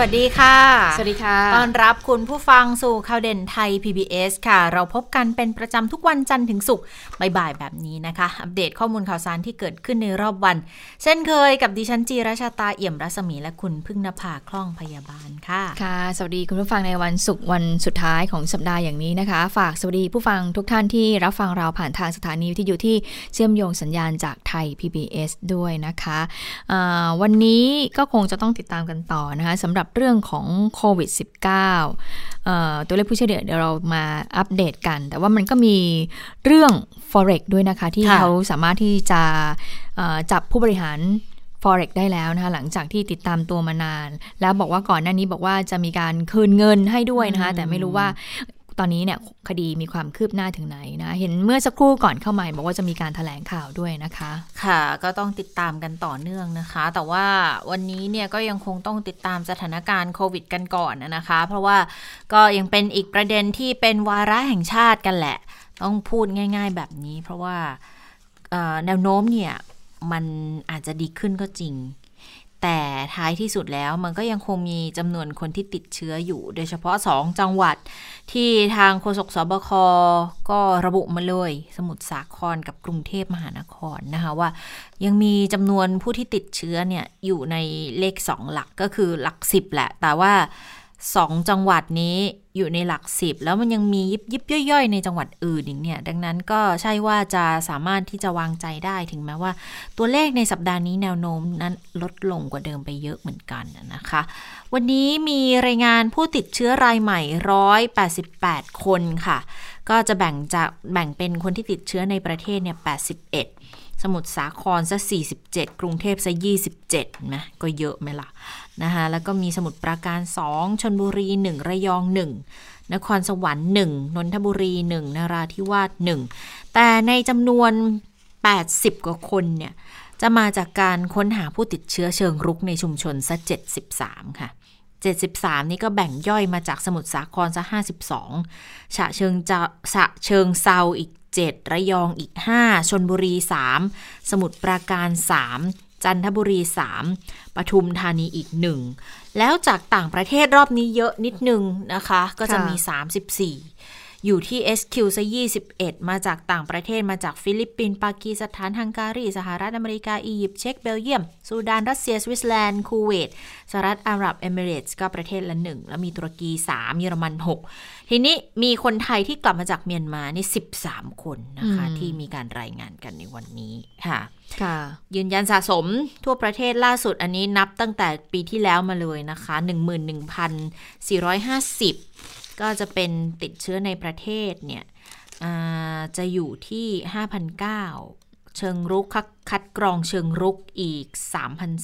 วัสดีค่ะ สวัสดีค่ะต้อนรับคุณผู้ฟังสู่ข่าวเด่นไทย PBS ค่ะ เราพบกันเป็นประจำทุกวันจันทร์ถึงศุกร์บ่ายๆแบบนี้นะคะ อัปเดตข้อมูลข่าวสารที่เกิดขึ้นในรอบวัน เช่นเคยกับดิฉันจีราชาตาเอี่ยมรัศมีและคุณพึ่งนภาคล่องพยาบาลค่ะ ค่ะ สวัสดีคุณผู้ฟังในวันศุกร์วันสุดท้ายของสัปดาห์อย่างนี้นะคะ ฝากสวัสดีผู้ฟังทุกท่านที่รับฟังเราผ่านทางสถานีวิทยุที่เชื่อมโยงสัญญาณจากไทย PBS ด้วยนะคะะวันนี้ก็คงจะต้องติดตามกันต่อนะคะสำหรับเรื่องของโควิด -19 ตัวเลขผู้เชี่ยวชาญเดี๋ยวเรามาอัปเดตกัน แต่ว่ามันก็มีเรื่อง forex ด้วยนะคะ ที่เขาสามารถที่จะจับผู้บริหาร forex ได้แล้วนะคะ หลังจากที่ติดตามตัวมานาน แล้วบอกว่าก่อนหน้านี้บอกว่าจะมีการคืนเงินให้ด้วยนะคะ แต่ไม่รู้ว่า ตอนนี้เนี่ยคดีมีความคืบหน้าถึงไหนนะ เห็นเมื่อสักครู่ก่อนเข้ามาบอกว่าจะมีการถแถลงข่าวด้วยนะคะ ค่ะก็ต้องติดตามกันต่อเนื่องนะคะ แต่ว่าวันนี้เนี่ยก็ยังคงต้องติดตามสถานการณ์โควิด กันก่อนนะคะ เพราะว่าก็ยังเป็นอีกประเด็นที่เป็นวาระแห่งชาติกันแหละ ต้องพูดง่าย ๆ แบบนี้ เพราะว่าแนวโน้มเนี่ยมันอาจจะดีขึ้นก็จริง แต่ท้ายที่สุดแล้วมันก็ยังคงมีจำนวนคนที่ติดเชื้ออยู่ โดยเฉพาะ 2 จังหวัดที่ทางโฆษกสบคก็ระบุมาเลย สมุทรสาครกับกรุงเทพมหานครนะคะว่า ยังมีจำนวนผู้ที่ติดเชื้อเนี่ยอยู่ในเลข 2 หลักก็คือหลัก 10 แหละ แต่ว่า สองจังหวัดนี้อยู่ในหลักสิบแล้วมันยังมียิบยิบย่อยๆ ในจังหวัดอื่นอีกเนี่ย ดังนั้นก็ใช่ว่าจะสามารถที่จะวางใจได้ถึงแม้ว่า ตัวเลขในสัปดาห์นี้แนวโน้มนั้นลดลงกว่าเดิมไปเยอะเหมือนกันนะคะ วันนี้มีรายงานผู้ติดเชื้อรายใหม่ 188 คนค่ะ ก็จะแบ่งจากแบ่งเป็นคนที่ติดเชื้อในประเทศเนี่ย 81 สมุทรสาครซะ47 กรุงเทพซะ27นะก็เยอะไหมล่ะนะคะแล้วก็มีสมุทรปราการ 2ชนบุรี 1 ระยอง 1 นครสวรรค์ 1 นนทบุรี 1 นราธิวาส 1 แต่ในจำนวน 80 กว่าคนเนี่ยจะมาจากการค้นหาผู้ติดเชื้อเชิงรุกในชุมชนซะ73 ค่ะ73 นี่ก็แบ่งย่อยมาจากสมุทรสาครซะ52ฉะเชิงจะฉะเชิงเซาอีก 7 ระยองอีก 5 ชลบุรี 3 สมุทรปราการ 3 จันทบุรี 3ปทุมธานีอีก 1 แล้วจากต่างประเทศรอบนี้เยอะนิดนึงนะคะ ก็จะมี 34 อยู่ที่ SQ ซะ21 มาจากต่างประเทศมาจากฟิลิปปินส์ปากีสถานฮังการี สหรัฐอเมริกา อียิปต์เช็กเบลเยียม ซูดาน รัสเซีย สวิตเซอร์แลนด์คูเวตสหรัฐอาหรับเอมิเรตส์ก็ประเทศละหนึ่งแล้วมีตุรกี 3 เยอรมัน 6 ทีนี้มีคนไทยที่กลับมาจากเมียนมานี่ 13 คนนะคะที่มีการรายงานกันในวันนี้ค่ะค่ะยืนยันสะสมทั่วประเทศล่าสุดอันนี้นับตั้งแต่ปีที่แล้วมาเลยนะคะ 11,450 ก็จะเป็นติดเชื้อในประเทศเนี่ยจะอยู่ที่ 5,009 เชิงรุกคัดกรองเชิงรุกอีก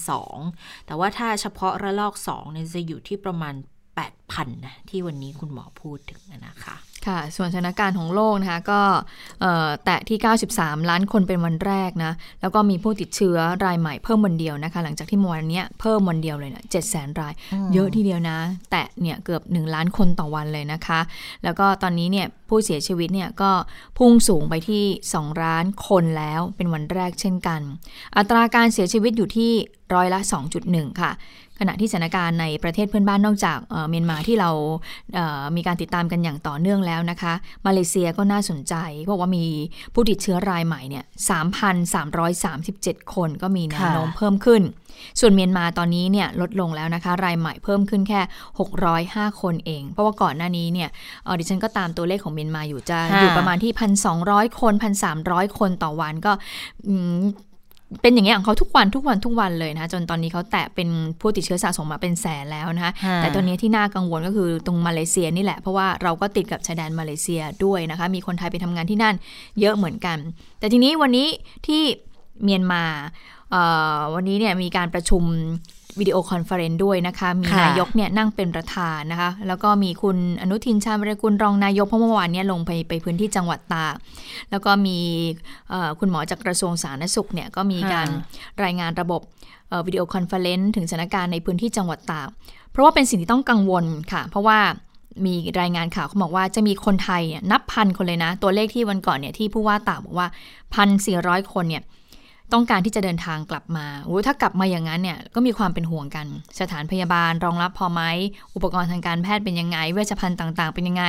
3,002 แต่ว่าถ้าเฉพาะระลอก2เนี่ยจะอยู่ที่ประมาณ 8,000นะที่วันนี้คุณหมอพูดถึงนะคะ ค่ะ ส่วนสถานการณ์ของโลกนะคะก็แตะที่ 93 ล้านคนเป็นวันแรกนะ แล้วก็มีผู้ติดเชื้อรายใหม่เพิ่มวันเดียวนะคะ หลังจากที่เมื่อวานนี้เพิ่มวันเดียวเลยนะเจ็ดแสนราย เยอะทีเดียวนะ แตะเนี่ยเกือบ 1 ล้านคนต่อวันเลยนะคะ แล้วก็ตอนนี้เนี่ยผู้เสียชีวิตเนี่ยก็พุ่งสูงไปที่ 2 ล้านคนแล้วเป็นวันแรกเช่นกัน อัตราการเสียชีวิตอยู่ที่ร้อยละ 2.1 ค่ะขณะที่สถานการณ์ในประเทศเพื่อนบ้านนอกจากเมียนมาที่เรามีการติดตามกันอย่างต่อเนื่องแล้วนะคะ มาเลเซียก็น่าสนใจ เพราะว่ามีผู้ติดเชื้อรายใหม่เนี่ย3,337 คนก็มีแนวโน้มเพิ่มขึ้น ส่วนเมียนมาตอนนี้เนี่ยลดลงแล้วนะคะ รายใหม่เพิ่มขึ้นแค่ 605 คนเอง เพราะว่าก่อนหน้านี้เนี่ยดิฉันก็ตามตัวเลขของเมียนมาอยู่จะอยู่ประมาณที่ 1,200 คน 1,300 คนต่อวันก็ เป็นอย่างเงี้ยของเขาทุกวันทุกวันทุกวันเลยนะจนตอนนี้เขาแตะเป็นผู้ติดเชื้อสะสมมาเป็นแสนแล้วนะคะแต่ตอนนี้ที่น่ากังวลก็คือตรงมาเลเซียนี่แหละ เพราะว่าเราก็ติดกับชายแดนมาเลเซียด้วยนะคะ มีคนไทยไปทำงานที่นั่นเยอะเหมือนกัน แต่ทีนี้วันนี้ที่เมียนมาวันนี้เนี่ยมีการประชุม วิดีโอคอนเฟอเรนซ์ด้วยนะคะ มีนายกเนี่ยนั่งเป็นประธานนะคะ แล้วก็มีคุณอนุทินชาญวิรกุลรองนายกเพราะเมื่อวานนี้ลงไปไปพื้นที่จังหวัดตากแล้วก็มีคุณหมอจากกระทรวงสาธารณสุขเนี่ยก็มีการรายงานระบบวิดีโอคอนเฟอเรนซ์ถึงสถานการณ์ในพื้นที่จังหวัดตากเพราะว่าเป็นสิ่งที่ต้องกังวลค่ะ เพราะว่ามีรายงานข่าวเขาบอกว่าจะมีคนไทยนับพันคนเลยนะ ตัวเลขที่วันก่อนเนี่ยที่ผู้ว่าตากบอกว่าพันสี่ร้อยคนเนี่ย ต้องการที่จะเดินทางกลับมาโอ้ถ้ากลับมาอย่างนั้นเนี่ยก็มีความเป็นห่วงกัน สถานพยาบาลรองรับพอไหม อุปกรณ์ทางการแพทย์เป็นยังไง เวชภัณฑ์ต่าง ๆ เป็นยังไง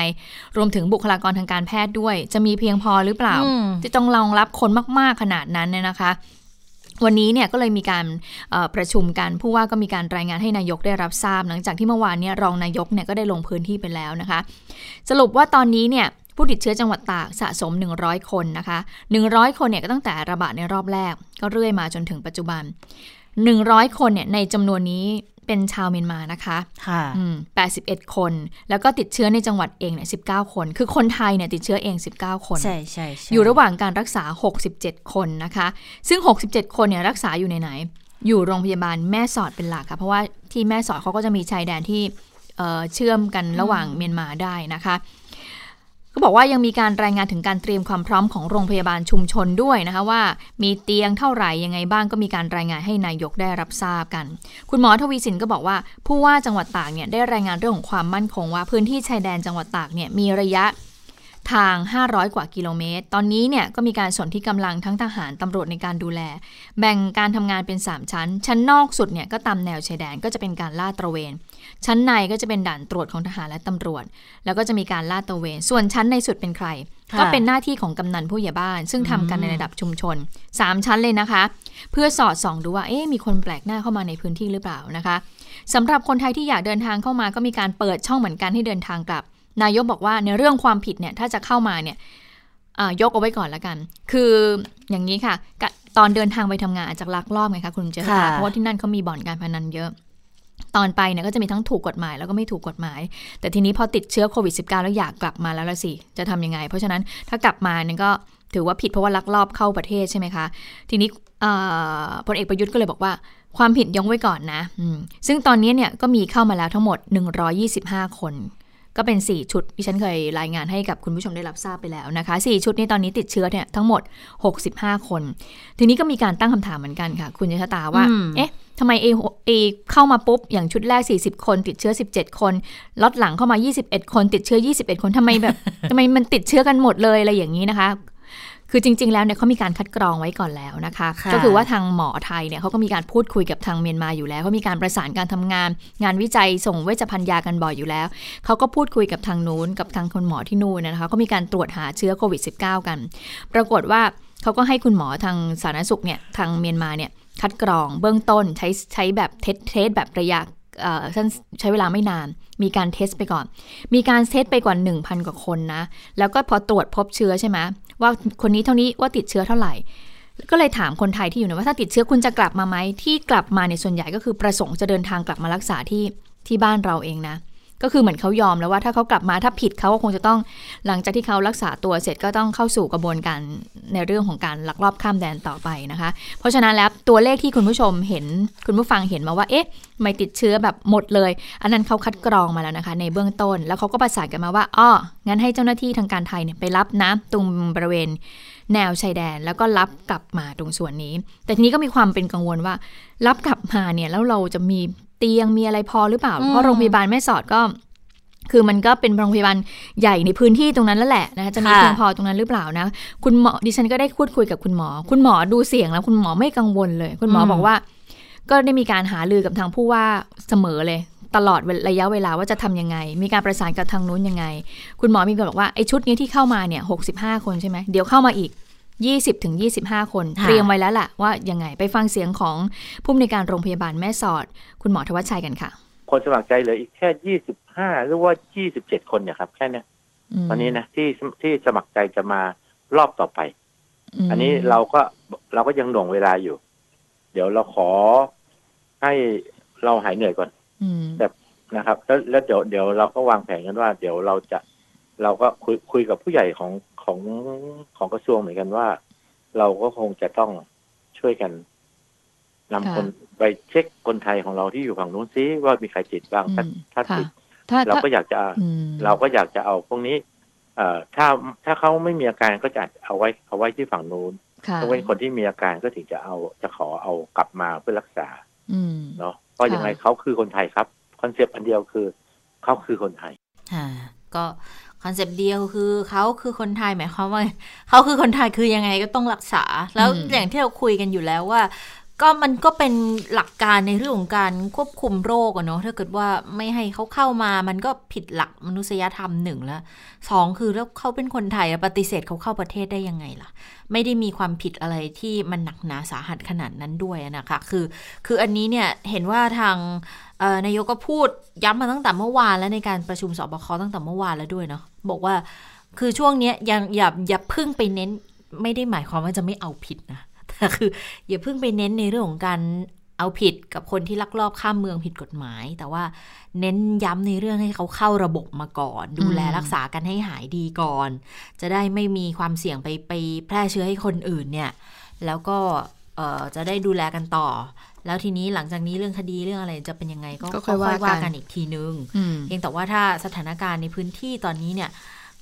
รวมถึงบุคลากรทางการแพทย์ด้วย จะมีเพียงพอหรือเปล่า ที่ต้องรองรับคนมาก ๆ ขนาดนั้นเนี่ยนะคะ วันนี้เนี่ยก็เลยมีการประชุมกันผู้ว่าก็มีการรายงานให้นายกได้รับทราบ หลังจากที่เมื่อวานนี้รองนายกเนี่ยก็ได้ลงพื้นที่ไปแล้วนะคะ สรุปว่าตอนนี้เนี่ย ผู้ติดเชื้อจังหวัดตากสะสม 100 คนนะคะ 100 คนเนี่ยก็ตั้งแต่ระบาดในรอบแรก ก็เรื่อยมาจนถึงปัจจุบัน 100 คนเนี่ยในจำนวนนี้เป็นชาวเมียนมานะคะค่ะแปดสิบเอ็ดคน แล้วก็ติดเชื้อในจังหวัดเองเนี่ยสิบเก้าคน คือคนไทยเนี่ยติดเชื้อเองสิบเก้าคน ใช่ใช่อยู่ระหว่างการรักษาหกสิบเจ็ดคนนะคะ ซึ่งหกสิบเจ็ดคนเนี่ยรักษาอยู่ในไหน อยู่โรงพยาบาลแม่สอดเป็นหลักค่ะ เพราะว่าที่แม่สอดเขาก็จะมีชายแดนที่เชื่อมกันระหว่างเมียนมาได้นะคะ ก็บอกว่ายังมีการรายงานถึงการเตรียมความพร้อมของโรงพยาบาลชุมชนด้วยนะคะว่า มีเตียงเท่าไหร่ยังไงบ้างก็มีการรายงานให้นายกได้รับทราบกัน คุณหมอทวีสินก็บอกว่า ผู้ว่าจังหวัดตากเนี่ยได้รายงานเรื่องของความมั่นคงว่าพื้นที่ชายแดนจังหวัดตากเนี่ยมีระยะ ทาง 500 กว่ากิโลเมตร ตอนนี้เนี่ยก็มีการสนที่กำลังทั้งทหารตำรวจในการดูแล แบ่งการทำงานเป็น 3 ชั้น ชั้นนอกสุดเนี่ยก็ตามแนวชายแดนก็จะเป็นการลาดตระเวน ชั้นในก็จะเป็นด่านตรวจของทหารและตำรวจ แล้วก็จะมีการลาดตระเวน ส่วนชั้นในสุดเป็นใคร ก็เป็นหน้าที่ของกำนันผู้ใหญ่บ้าน ซึ่งทำกันในระดับชุมชน 3 ชั้นเลยนะคะ เพื่อสอดส่องดูว่าเอ๊ะมีคนแปลกหน้าเข้ามาในพื้นที่หรือเปล่านะคะสำหรับคนไทยที่อยากเดินทางเข้ามาก็มีการเปิดช่องเหมือนกันให้เดินทางกลับ นายกบอกว่าในเรื่องความผิดเนี่ยถ้าจะเข้ามาเนี่ยยกเอาไว้ก่อนละกัน คืออย่างนี้ค่ะ ตอนเดินทางไปทำงานอาจจะลักลอบไงคะคุณเจษฎาเพราะว่าที่นั่นเขามีบ่อนการพนันเยอะ ตอนไปเนี่ยก็จะมีทั้งถูกกฎหมายแล้วก็ไม่ถูกกฎหมาย แต่ทีนี้พอติดเชื้อโควิด -19 แล้วอยากกลับมาแล้วละสิ จะทำยังไง เพราะฉะนั้นถ้ากลับมาเนี่ยก็ถือว่าผิดเพราะว่าลักลอบเข้าประเทศใช่ไหมคะ ทีนี้พลเอกประยุทธ์ก็เลยบอกว่าความผิดยงไว้ก่อนนะ ซึ่งตอนนี้เนี่ยก็มีเข้ามาแล้วทั้งหมด 125 คน ก็เป็น 4 ชุดที่ฉันเคยรายงานให้กับคุณผู้ชมได้รับทราบไปแล้วนะคะ 4 ชุดนี้ตอนนี้ติดเชื้อเนี่ยทั้งหมด 65 คน ทีนี้ก็มีการตั้งคำถามเหมือนกันค่ะ คุณยชตาว่า เอ๊ะทำไมเอเอเข้ามาปุ๊บ อย่างชุดแรก 40 คนติดเชื้อ 17 คนล็อตหลังเข้ามา 21 คนติดเชื้อ 21 คนทำไมแบบทำไมมันติดเชื้อกันหมดเลยอะไรอย่างนี้นะคะ คือจริง ๆ แล้วเนี่ยเขามีการคัดกรองไว้ก่อนแล้วนะคะคะ ก็คือว่าทางหมอไทยเนี่ยเขาก็มีการพูดคุยกับทางเมียนมาอยู่แล้วเขามีการประสานการทำงาน งานวิจัยส่งเวชภัณฑ์ยากันบ่อยอยู่แล้วเขาก็พูดคุยกับทางนู้นกับทางคนหมอที่นู่นนะคะเขามีการตรวจหาเชื้อโควิด -19 กัน ปรากฏว่าเขาก็ให้คุณหมอทางสาธารณสุขเนี่ยทางเมียนมาเนี่ยคัดกรองเบื้องต้นใช้ใช้แบบ test test แบบระยะใช้เวลาไม่นาน มีการ test ไปก่อน มีการ test ไปกว่า 1,000 กว่าคนนะ แล้วก็พอตรวจพบเชื้อใช่ไหม ว่าคนนี้เท่านี้ว่าติดเชื้อเท่าไหร่ ก็เลยถามคนไทยที่อยู่นะว่าถ้าติดเชื้อคุณจะกลับมาไหมที่กลับมาในส่วนใหญ่ก็คือประสงค์จะเดินทางกลับมารักษาที่ที่บ้านเราเองนะ ก็คือเหมือนเขายอมแล้วว่าถ้าเขากลับมาถ้าผิดเขาก็คงจะต้องหลังจากที่เขารักษาตัวเสร็จก็ต้องเข้าสู่กระบวนการในเรื่องของการลักลอบข้ามแดนต่อไปนะคะ เพราะฉะนั้นแล้วตัวเลขที่คุณผู้ชมเห็นคุณผู้ฟังเห็นมาว่าเอ๊ะไม่ติดเชื้อแบบหมดเลย อันนั้นเขาคัดกรองมาแล้วนะคะ ในเบื้องต้น แล้วเขาก็ประสานกันมาว่าอ้องั้นให้เจ้าหน้าที่ทางการไทยเนี่ยไปรับนะตรงบริเวณแนวชายแดนแล้วก็รับกลับมาตรงส่วนนี้ แต่ทีนี้ก็มีความเป็นกังวลว่า รับกลับมาเนี่ยแล้วเราจะมี เตียงมีอะไรพอหรือเปล่า เพราะโรงพยาบาลแม่สอดก็ คือมันก็เป็นโรงพยาบาลใหญ่ในพื้นที่ตรงนั้นแล้วแหละนะคะจะมีเพียงพอตรงนั้นหรือเปล่านะคุณหมอดิฉันก็ได้พูดคุยกับคุณหมอ คุณหมอดูเสียงแล้วคุณหมอไม่กังวลเลย คุณหมอบอกว่า ก็ได้มีการหาลือกับทางผู้ว่าเสมอเลยตลอดระยะเวลาว่าจะทํำยังไง มีการประสานกับทางนู้นยังไง คุณหมอมีบอกว่าไอ้ชุดนี้ที่เข้ามาเนี่ยหกสิบห้าคนใช่ไหมเดี๋ยวเข้ามาอีก ยี่สิบถึงยี่สิบห้าคน เตรียมไว้แล้วแหละว่ายังไงไปฟังเสียงของผู้อำนวยการโรงพยาบาลแม่สอด คุณหมอทวัชชัยกันค่ะ คนสมัครใจเหลืออีกแค่ยี่สิบห้าหรือว่ายี่สิบเจ็ดคนเนี่ยครับ แค่เนี้ยตอนนี้นะที่ที่สมัครใจจะมารอบต่อไป อันนี้เราก็เราก็ยังหน่วงเวลาอยู่ เดี๋ยวเราขอให้เราหายเหนื่อยก่อนแต่นะครับ แล้วแล้วเดี๋ยวเดี๋ยวเราก็วางแผนกันว่า เดี๋ยวเราจะเราก็คุยคุยกับผู้ใหญ่ของ ของของกระทรวงเหมือนกันว่า เราก็คงจะต้องช่วยกันนำคนไปเช็คคนไทยของเราที่อยู่ฝั่งนู้นซิว่ามีใครติดบ้างถ้าถ้าติดเราก็อยากจะเราก็อยากจะเอาพวกนี้เอ่อถ้าถ้าเขาไม่มีอาการก็จะเอาไว้เอาไว้ที่ฝั่งนู้นถ้าเป็นคนที่มีอาการก็ถึงจะเอาจะขอเอากลับมาเพื่อรักษาเนาะเพราะยังไงเขาคือคนไทยครับ คอนเซปต์อันเดียวคือเขาคือคนไทยอ่าก็ คอนเซปต์เดียวคือเขาคือคนไทยหมายความว่าเขาคือคนไทยคือยังไงก็ต้องรักษา แล้วอย่างที่เราคุยกันอยู่แล้วว่า ก็มันก็เป็นหลักการในเรื่องของการควบคุมโรคอะเนาะถ้าเกิดว่าไม่ให้เขาเข้ามามันก็ผิดหลักมนุษยธรรมหนึ่งแล้วสองคือแล้วเขาเป็นคนไทยปฏิเสธเขาเข้าประเทศได้ยังไงล่ะ ไม่ได้มีความผิดอะไรที่มันหนักหนาสาหัสขนาดนั้นด้วยนะคะคือคืออันนี้เนี่ยเห็นว่าทางนายกก็พูดย้ำมาตั้งแต่เมื่อวานแล้วในการประชุมสบคตั้งแต่เมื่อวานแล้วด้วยเนาะบอกว่าคือช่วงนี้ยังอย่าอย่าพึ่งไปเน้น ไม่ได้หมายความว่าจะไม่เอาผิดนะ แต่คือ อย่าเพิ่งไปเน้นในเรื่องของการเอาผิดกับคนที่ลักลอบข้ามเมืองผิดกฎหมาย แต่ว่าเน้นย้ำในเรื่องให้เขาเข้าระบบมาก่อน ดูแลรักษากันให้หายดีก่อน จะได้ไม่มีความเสี่ยงไปไปแพร่เชื้อให้คนอื่นเนี่ย แล้วก็จะได้ดูแลกันต่อ แล้วทีนี้หลังจากนี้เรื่องคดีเรื่องอะไรจะเป็นยังไงก็ค่อยว่ากันอีกทีนึงเพียงแต่ว่าถ้าสถานการณ์ในพื้นที่ตอนนี้เนี่ย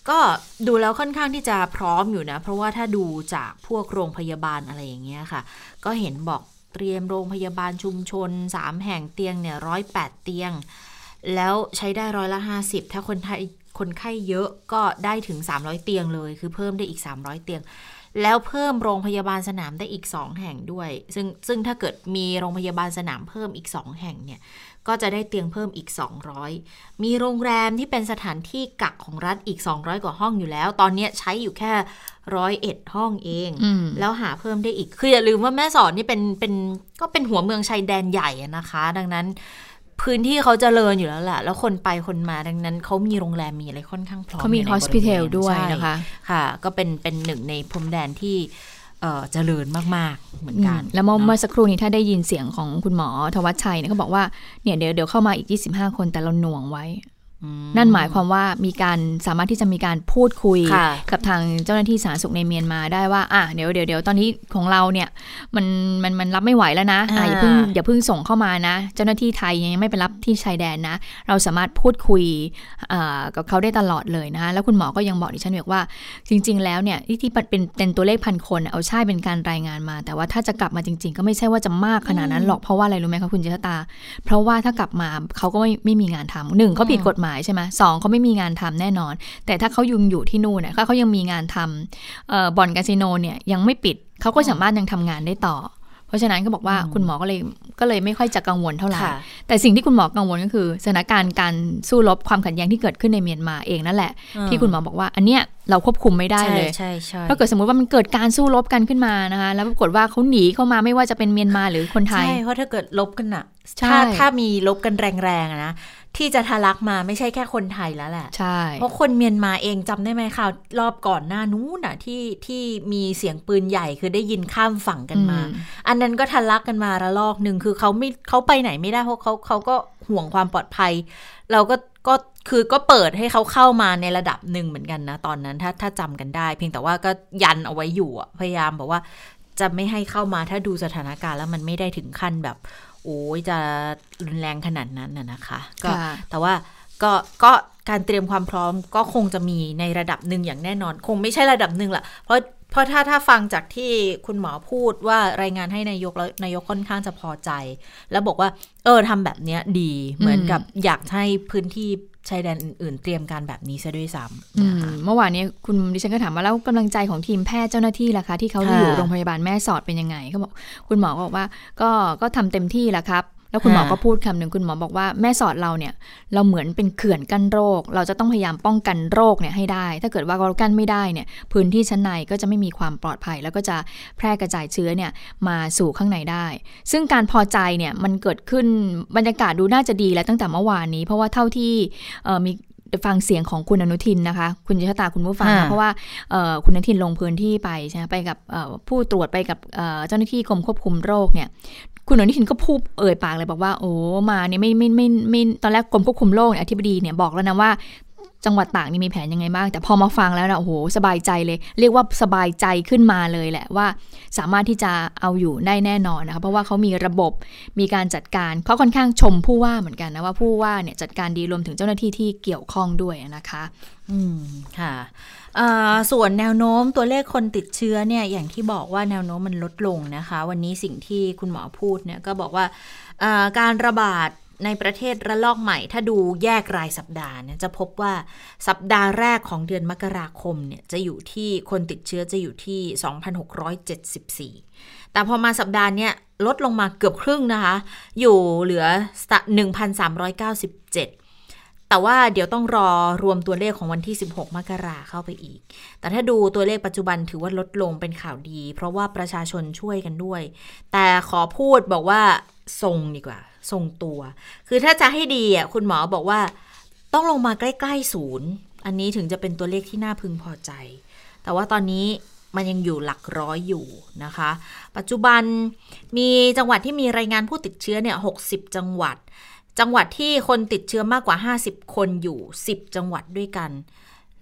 ก็ดูแล้วค่อนข้างที่จะพร้อมอยู่นะ เพราะว่าถ้าดูจากพวกโรงพยาบาลอะไรอย่างเงี้ยค่ะ ก็เห็นบอกเตรียมโรงพยาบาลชุมชน 3 แห่งเตียงเนี่ยร้อยแปดเตียง แล้วใช้ได้ร้อยละ 50 ถ้าคนไทยคนไข้เยอะก็ได้ถึง 300 เตียงเลย คือเพิ่มได้อีก 300 เตียง แล้วเพิ่มโรงพยาบาลสนามได้อีก 2 แห่งด้วย ซึ่งซึ่งถ้าเกิดมีโรงพยาบาลสนามเพิ่มอีก 2 แห่งเนี่ย ก็จะได้เตียงเพิ่มอีก 200 มีโรงแรมที่เป็นสถานที่กักของรัฐอีก 200 กว่าห้องอยู่แล้ว ตอนนี้ใช้อยู่แค่ร้อยเอ็ดห้องเอง แล้วหาเพิ่มได้อีก คืออย่าลืมว่าแม่สอดนี่เป็นเป็นก็เป็นหัวเมืองชายแดนใหญ่นะคะ ดังนั้นพื้นที่เขาจเจริญอยู่แล้วแหละ แล้วคนไปคนมาดังนั้นเขามีโรงแรมมีอะไรค่อนข้างพร้อมเขามีฮอสพิทอลด้วยนะคะ ค่ะ ก็เป็นเป็นหนึ่งในพรมแดนที่ เจริญมากๆเหมือนกัน แล้วเมื่อสักครู่นี้ถ้าได้ยินเสียงของคุณหมอทวัชชัยเนี่ยเขาบอกว่าเนี่ยเดี๋ยวเดี๋ยวเข้ามาอีก 25 คนแต่เราหน่วงไว้ นั่นหมายความว่ามีการสามารถที่จะมีการพูดคุยกับทางเจ้าหน้าที่สาธารณสุขในเมียนมาได้ว่าอะเดี๋ยวเดี๋ยวเดี๋ยวตอนนี้ของเราเนี่ยมันมันมันรับไม่ไหวแล้วนะอ่าอย่าเพิ่งอย่าเพิ่งส่งเข้ามานะ เจ้าหน้าที่ไทยยังไม่ไปรับที่ชายแดนนะ เราสามารถพูดคุยกับเขาได้ตลอดเลยนะคะแล้วคุณหมอก็ยังบอกดิฉันว่า จริง ๆ แล้วเนี่ยที่เป็นเป็นตัวเลขพันคนเอาใช่เป็นการรายงานมา แต่ว่าถ้าจะกลับมาจริง ๆ ก็ไม่ใช่ว่าจะมากขนาดนั้นหรอกเพราะว่าอะไรรู้ไหมคะคุณเจษตา เพราะว่าถ้ากลับมาเขาก็ไม่ไม่มีงานทำหนึ่งเขาผิดกฎหมายใช่ไหมสองเขาไม่มีงานทำแน่นอน แต่ถ้าเขายุงอยู่ที่นู่นเนี่ยถ้าเขายังมีงานทำบ่อนคาสิโนเนี่ยยังไม่ปิดเขาก็สามารถยังทำงานได้ต่อ เพราะฉะนั้นก็บอกว่าคุณหมอก็เลยก็เลยไม่ค่อยจะกังวลเท่าไหร่แต่สิ่งที่คุณหมอกังวลก็คือสถานการณ์การสู้รบความขัดแย้งที่เกิดขึ้นในเมียนมาเองนั่นแหละ ที่คุณหมอบอกว่าอันเนี้ยเราควบคุมไม่ได้เลยใช่ใช่ถ้าเกิดสมมติว่ามันเกิดการสู้รบกันขึ้นมานะคะ แล้วปรากฏว่าเขาหนีเข้ามาไม่ว่าจะเป็นเมียนมาหรือคนไทยใช่เพราะถ้าเกิดลบกันอะถ้าถ้ามีลบกันแรงๆนะ ที่จะทะลักมาไม่ใช่แค่คนไทยแล้วแหละ ใช่ เพราะคนเมียนมาเองจำได้ไหมข่าวรอบก่อนหน้านู้นน่ะที่ที่มีเสียงปืนใหญ่คือได้ยินข้ามฝั่งกันมา อันนั้นก็ทะลักกันมาระลอกหนึ่งคือเขาไม่เขาไปไหนไม่ได้เพราะเขาเขาก็ห่วงความปลอดภัย เราก็ก็คือก็เปิดให้เขาเข้ามาในระดับหนึ่งเหมือนกันนะ ตอนนั้นถ้าถ้าจำกันได้ เพียงแต่ว่าก็ยันเอาไว้อยู่พยายามบอกว่าจะไม่ให้เข้ามาถ้าดูสถานการณ์แล้วมันไม่ได้ถึงขั้นแบบ โอ้ยจะรุนแรงขนาดนั้นน่ะนะคะก็แต่ว่าก็ก็การเตรียมความพร้อมก็คงจะมีในระดับหนึ่งอย่างแน่นอน คงไม่ใช่ระดับหนึ่งแหละเพราะเพราะถ้าถ้าฟังจากที่คุณหมอพูดว่ารายงานให้นายกแล้วนายกค่อนข้างจะพอใจ แล้วบอกว่า เออทำแบบเนี้ยดีเหมือนกับอยากให้พื้นที่ ชายแดนอื่นๆ เตรียมการแบบนี้ซะด้วยซ้ำเมื่อวานนี้คุณดิฉันก็ถามว่าแล้วกำลังใจของทีมแพทย์เจ้าหน้าที่ล่ะคะ ที่เขาอยู่โรงพยาบาลแม่สอดเป็นยังไงเขาบอกคุณหมอบอกว่า ก็ก็ทำเต็มที่แล้วครับ แล้วคุณหมอก็พูดคำหนึ่งคุณหมอบอกว่าแม่สอดเราเนี่ย เราเหมือนเป็นเขื่อนกั้นโรค เราจะต้องพยายามป้องกันโรคเนี่ยให้ได้ ถ้าเกิดว่าเรากั้นไม่ได้เนี่ย พื้นที่ชั้นในก็จะไม่มีความปลอดภัย แล้วก็จะแพร่กระจายเชื้อเนี่ยมาสู่ข้างในได้ ซึ่งการพอใจเนี่ยมันเกิดขึ้นบรรยากาศดูน่าจะดีแล้วตั้งแต่เมื่อวานนี้ เพราะว่าเท่าที่มีฟังเสียงของคุณอนุทินนะคะ คุณชะตาคุณผู้ฟังเพราะว่าคุณอนุทินลงพื้นที่ไปใช่ไหมไปกับผู้ตรวจไปกับเจ้าหน้าที่กรมควบคุมโรคเนี่ย คุณอนุทินก็พูดเอ่ยปากเลยบอกว่า โอ้มาเนี่ยไม่ไม่ไม่ไม่ตอนแรกกรมควบคุมโรคอธิบดีเนี่ยบอกแล้วนะว่าจังหวัดต่ากนี่มีแผนยังไงบ้าง แต่พอมาฟังแล้วนะโอ้โหสบายใจเลย เรียกว่าสบายใจขึ้นมาเลยแหละว่า สามารถที่จะเอาอยู่ได้แน่นอนนะคะเพราะว่าเขามีระบบมีการจัดการเขาค่อนข้างชมผู้ว่าเหมือนกันนะว่าผู้ว่าเนี่ยจัดการดีรวมถึงเจ้าหน้าที่ที่เกี่ยวข้องด้วยนะคะ อืมค่ะ ส่วนแนวโน้มตัวเลขคนติดเชื้อเนี่ยอย่างที่บอกว่าแนวโน้มมันลดลงนะคะ วันนี้สิ่งที่คุณหมอพูดเนี่ยก็บอกว่าการระบาดในประเทศระลอกใหม่ ถ้าดูแยกรายสัปดาห์เนี่ยจะพบว่าสัปดาห์แรกของเดือนมกราคมเนี่ยจะอยู่ที่คนติดเชื้อจะอยู่ที่ 2,674 แต่พอมาสัปดาห์เนี้ยลดลงมาเกือบครึ่งนะคะ อยู่เหลือ 1,397 แต่ว่าเดี๋ยวต้องรอรวมตัวเลขของวันที่ 16 มกราเข้าไปอีก แต่ถ้าดูตัวเลขปัจจุบันถือว่าลดลงเป็นข่าวดี เพราะว่าประชาชนช่วยกันด้วย แต่ขอพูดบอกว่าทรงดีกว่า ทรงตัว คือถ้าจะให้ดีอะคุณหมอบอกว่าต้องลงมาใกล้ๆศูนย์ อันนี้ถึงจะเป็นตัวเลขที่น่าพึงพอใจ แต่ว่าตอนนี้มันยังอยู่หลักร้อยอยู่นะคะ ปัจจุบันมีจังหวัดที่มีรายงานผู้ติดเชื้อเนี่ย 60 จังหวัด จังหวัดที่คนติดเชื้อมากกว่า 50 คนอยู่ 10 จังหวัดด้วยกัน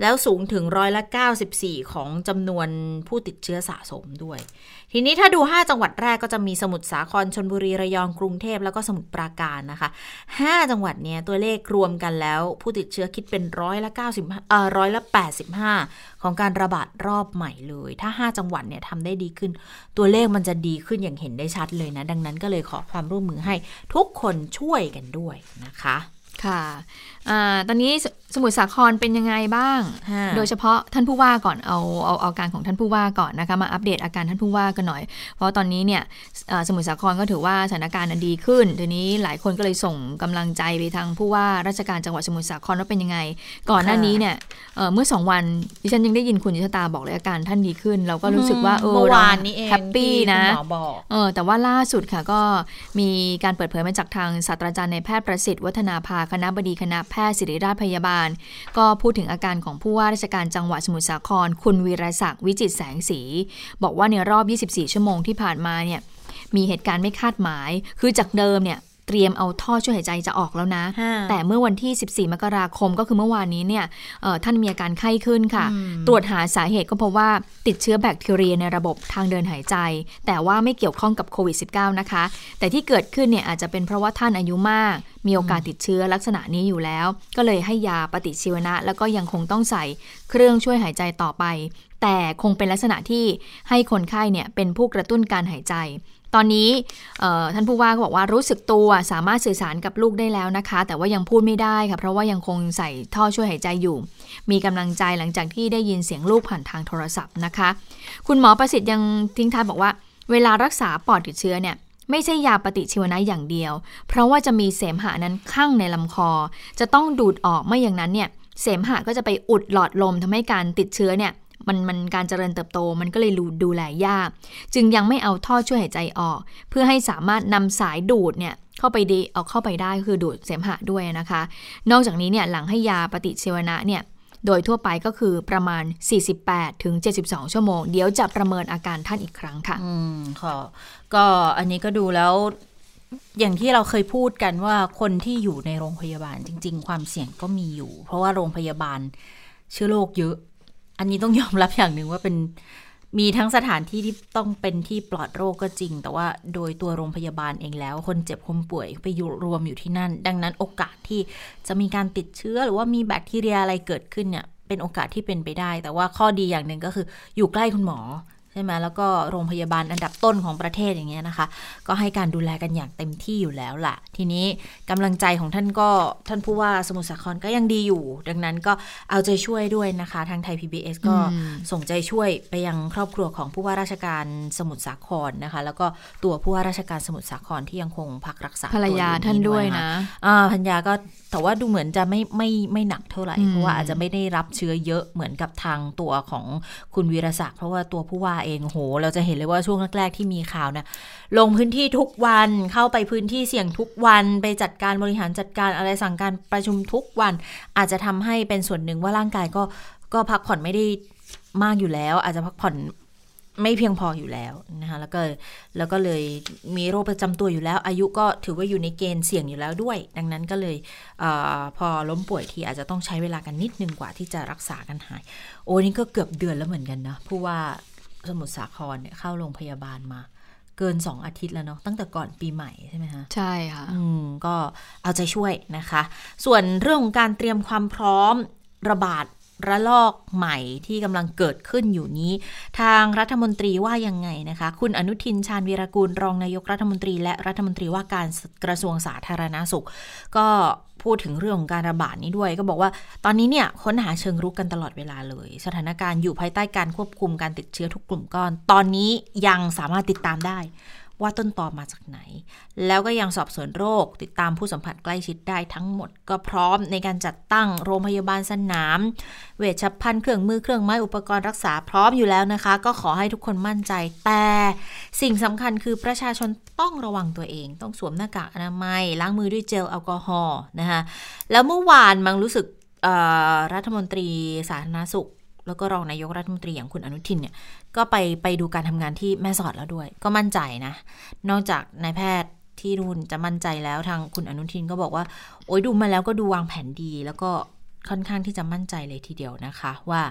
แล้วสูงถึงร้อยละ 94 ของจำนวนผู้ติดเชื้อสะสมด้วย ทีนี้ถ้าดู 5 จังหวัดแรกก็จะมีสมุทรสาครชนบุรีระยองกรุงเทพแล้วก็สมุทรปราการนะคะ 5 จังหวัดเนี้ยตัวเลขรวมกันแล้ว ผู้ติดเชื้อคิดเป็นร้อยละ90เอ่อร้อยละ85 ของการระบาดรอบใหม่เลย ถ้า 5 จังหวัดเนี่ยทำได้ดีขึ้น ตัวเลขมันจะดีขึ้นอย่างเห็นได้ชัดเลยนะ ดังนั้นก็เลยขอความร่วมมือให้ทุกคนช่วยกันด้วยนะคะค่ะอตอนนี้ สมุทรสาครเป็นยังไงบ้าง โดยเฉพาะท่านผู้ว่าก่อนเอาเอาเอาการของท่านผู้ว่าก่อนนะคะมาอัปเดตอาการท่านผู้ว่ากันหน่อย เพราะตอนนี้เนี่ยสมุทรสาครก็ถือว่าสถานการณ์ดีขึ้นทีนี้หลายคนก็เลยส่งกำลังใจไปทางผู้ว่าราชการจังหวัดสมุทรสาครว่าเป็นยังไง ก่อนหน้านี้เนี่ยเมื่อสองวันดิฉันยังได้ยินคุณยิชตาบอกเลยอาการท่านดีขึ้น เราก็รู้สึกว่าเออวานนี้เองแฮปปี้นะเออแต่ว่าล่าสุดค่ะก็มีการเปิดเผยมาจากทางศาสตราจารย์ในแพทย์ประสิทธิ์วัฒนาภาคณะบดีคณะแพทย์ศิริราชพยาบาลก็พูดถึงอาการของผู้ว่าราชการจังหวัดสมุทรสาคร คุณวีรศักดิ์วิจิตแสงสี บอกว่าในรอบ 24 ชั่วโมงที่ผ่านมาเนี่ยมีเหตุการณ์ไม่คาดหมาย คือจากเดิมเนี่ย เตรียมเอาท่อช่วยหายใจจะออกแล้วนะ แต่เมื่อวันที่ 14 มกราคมก็คือเมื่อวานนี้เนี่ยท่านมีอาการไข้ขึ้นค่ะ ตรวจหาสาเหตุก็พบว่าติดเชื้อแบคทีเรียในระบบทางเดินหายใจ แต่ว่าไม่เกี่ยวข้องกับโควิด -19 นะคะ แต่ที่เกิดขึ้นเนี่ยอาจจะเป็นเพราะว่าท่านอายุมาก มีโอกาสติดเชื้อลักษณะนี้อยู่แล้ว ก็เลยให้ยาปฏิชีวนะ แล้วก็ยังคงต้องใส่เครื่องช่วยหายใจต่อไป แต่คงเป็นลักษณะที่ให้คนไข้เนี่ยเป็นผู้กระตุ้นการหายใจ ตอนนี้ท่านผู้ว่าก็บอกว่ารู้สึกตัวสามารถสื่อสารกับลูกได้แล้วนะคะ แต่ว่ายังพูดไม่ได้ค่ะเพราะว่ายังคงใส่ท่อช่วยหายใจอยู่ มีกำลังใจหลังจากที่ได้ยินเสียงลูกผ่านทางโทรศัพท์นะคะ คุณหมอประสิทธิ์ยังทิ้งท้ายบอกว่า เวลารักษาปอดติดเชื้อเนี่ยไม่ใช่ยาปฏิชีวนะอย่างเดียว เพราะว่าจะมีเสมหะนั้นข้างในลำคอ จะต้องดูดออกไม่อย่างนั้นเนี่ยเสมหะก็จะไปอุดหลอดลมทำให้การติดเชื้อเนี่ย มันมันการเจริญเติบโตมันก็เลยดูแลยาก จึงยังไม่เอาท่อช่วยหายใจออก เพื่อให้สามารถนำสายดูดเนี่ยเข้าไปดีเอาเข้าไปได้คือดูดเสมหะด้วยนะคะ นอกจากนี้เนี่ยหลังให้ยาปฏิชีวนะเนี่ยโดยทั่วไปก็คือประมาณ 48 ถึง 72 ชั่วโมง เดี๋ยวจะประเมินอาการท่านอีกครั้งค่ะ อืมค่ะ ก็อันนี้ก็ดูแล้วอย่างที่เราเคยพูดกันว่าคนที่อยู่ในโรงพยาบาลจริง ๆ ความเสี่ยงก็มีอยู่ เพราะว่าโรงพยาบาลเชื้อโรคเยอะ อันนี้ต้องยอมรับอย่างหนึ่งว่าเป็นมีทั้งสถานที่ที่ต้องเป็นที่ปลอดโรคก็จริง แต่ว่าโดยตัวโรงพยาบาลเองแล้ว คนเจ็บคนป่วยไปอยู่รวมอยู่ที่นั่น ดังนั้นโอกาสที่จะมีการติดเชื้อหรือว่ามีแบคทีเรียอะไรเกิดขึ้นเนี่ยเป็นโอกาสที่เป็นไปได้ แต่ว่าข้อดีอย่างหนึ่งก็คือ อยู่ใกล้คุณหมอ ใช่ไหมแล้วก็โรงพยาบาลอันดับต้นของประเทศอย่างเงี้ยนะคะ ก็ให้การดูแลกันอย่างเต็มที่อยู่แล้วล่ะ ทีนี้กำลังใจของท่านก็ท่านผู้ว่าสมุทรสาครก็ยังดีอยู่ ดังนั้นก็เอาใจช่วยด้วยนะคะ ทางไทย PBS ก็ส่งใจช่วยไปยังครอบครัวของผู้ว่าราชการสมุทรสาครนะคะ แล้วก็ตัวผู้ว่าราชการสมุทรสาครที่ยังคงพักรักษาภรรยาท่านด้วยนะอ่าพัญญาก็ แต่ว่าดูเหมือนจะไม่ไม่ไม่หนักเท่าไหร่ เพราะว่าอาจจะไม่ได้รับเชื้อเยอะเหมือนกับทางตัวของคุณวีรศักดิ์เพราะว่าตัวผู้ว่าเองโห เราจะเห็นเลยว่าช่วงแรกๆที่มีข่าวนะลงพื้นที่ทุกวันเข้าไปพื้นที่เสี่ยงทุกวันไปจัดการบริหารจัดการอะไรสั่งการประชุมทุกวัน อาจจะทำให้เป็นส่วนหนึ่งว่าร่างกายก็ก็พักผ่อนไม่ได้มากอยู่แล้ว อาจจะพักผ่อน ไม่เพียงพออยู่แล้วนะคะแล้วก็แล้วก็เลยมีโรคประจำตัวอยู่แล้ว อายุก็ถือว่าอยู่ในเกณฑ์เสี่ยงอยู่แล้วด้วย ดังนั้นก็เลยเออพอล้มป่วยทีอาจจะต้องใช้เวลากันนิดนึงกว่าที่จะรักษากันหาย โอ้นี่ก็เกือบเดือนแล้วเหมือนกันนะผู้ว่าสมุทรสาครเนี่ยเข้าโรงพยาบาลมาเกิน 2 อาทิตย์แล้วเนาะตั้งแต่ก่อนปีใหม่ใช่ไหมคะใช่ค่ะอืมก็เอาใจช่วยนะคะ ส่วนเรื่องของการเตรียมความพร้อมระบาด ระลอกใหม่ที่กำลังเกิดขึ้นอยู่นี้ ทางรัฐมนตรีว่ายังไงนะคะ คุณอนุทินชาญวีรกูลรองนายกรัฐมนตรี และรัฐมนตรีว่าการกระทรวงสาธารณาสุข ก็พูดถึงเรื่องของการระบาดนี้ด้วย ก็บอกว่าตอนนี้เนี่ยค้นหาเชิงรุกกันตลอดเวลาเลย สถานการณ์อยู่ภายใต้การควบคุมการติดเชื้อทุกกลุ่มก้อน ตอนนี้ยังสามารถติดตามได้ ว่าต้นตอมาจากไหน แล้วก็ยังสอบสวนโรค ติดตามผู้สัมผัสใกล้ชิดได้ทั้งหมด ก็พร้อมในการจัดตั้งโรงพยาบาลสนาม เวชภัณฑ์เครื่องมือเครื่องไม้อุปกรณ์รักษาพร้อมอยู่แล้วนะคะ ก็ขอให้ทุกคนมั่นใจ แต่สิ่งสำคัญคือประชาชนต้องระวังตัวเอง ต้องสวมหน้ากากอนามัย ล้างมือด้วยเจลแอลกอฮอล์นะคะแล้วเมื่อวานมังรู้สึกรัฐมนตรีสาธารณสุข แล้วก็รองนายกรัฐมนตรีอย่างคุณอนุทินเนี่ย ก็ไปไปดูการทำงานที่แม่สอดแล้วด้วย ก็มั่นใจนะ นอกจากนายแพทย์ที่รุ่นจะมั่นใจแล้วทางคุณอนุทินก็บอกว่า โอ้ยดูมาแล้วก็ดูวางแผนดี แล้วก็ค่อนข้างที่จะมั่นใจเลยทีเดียวนะคะว่า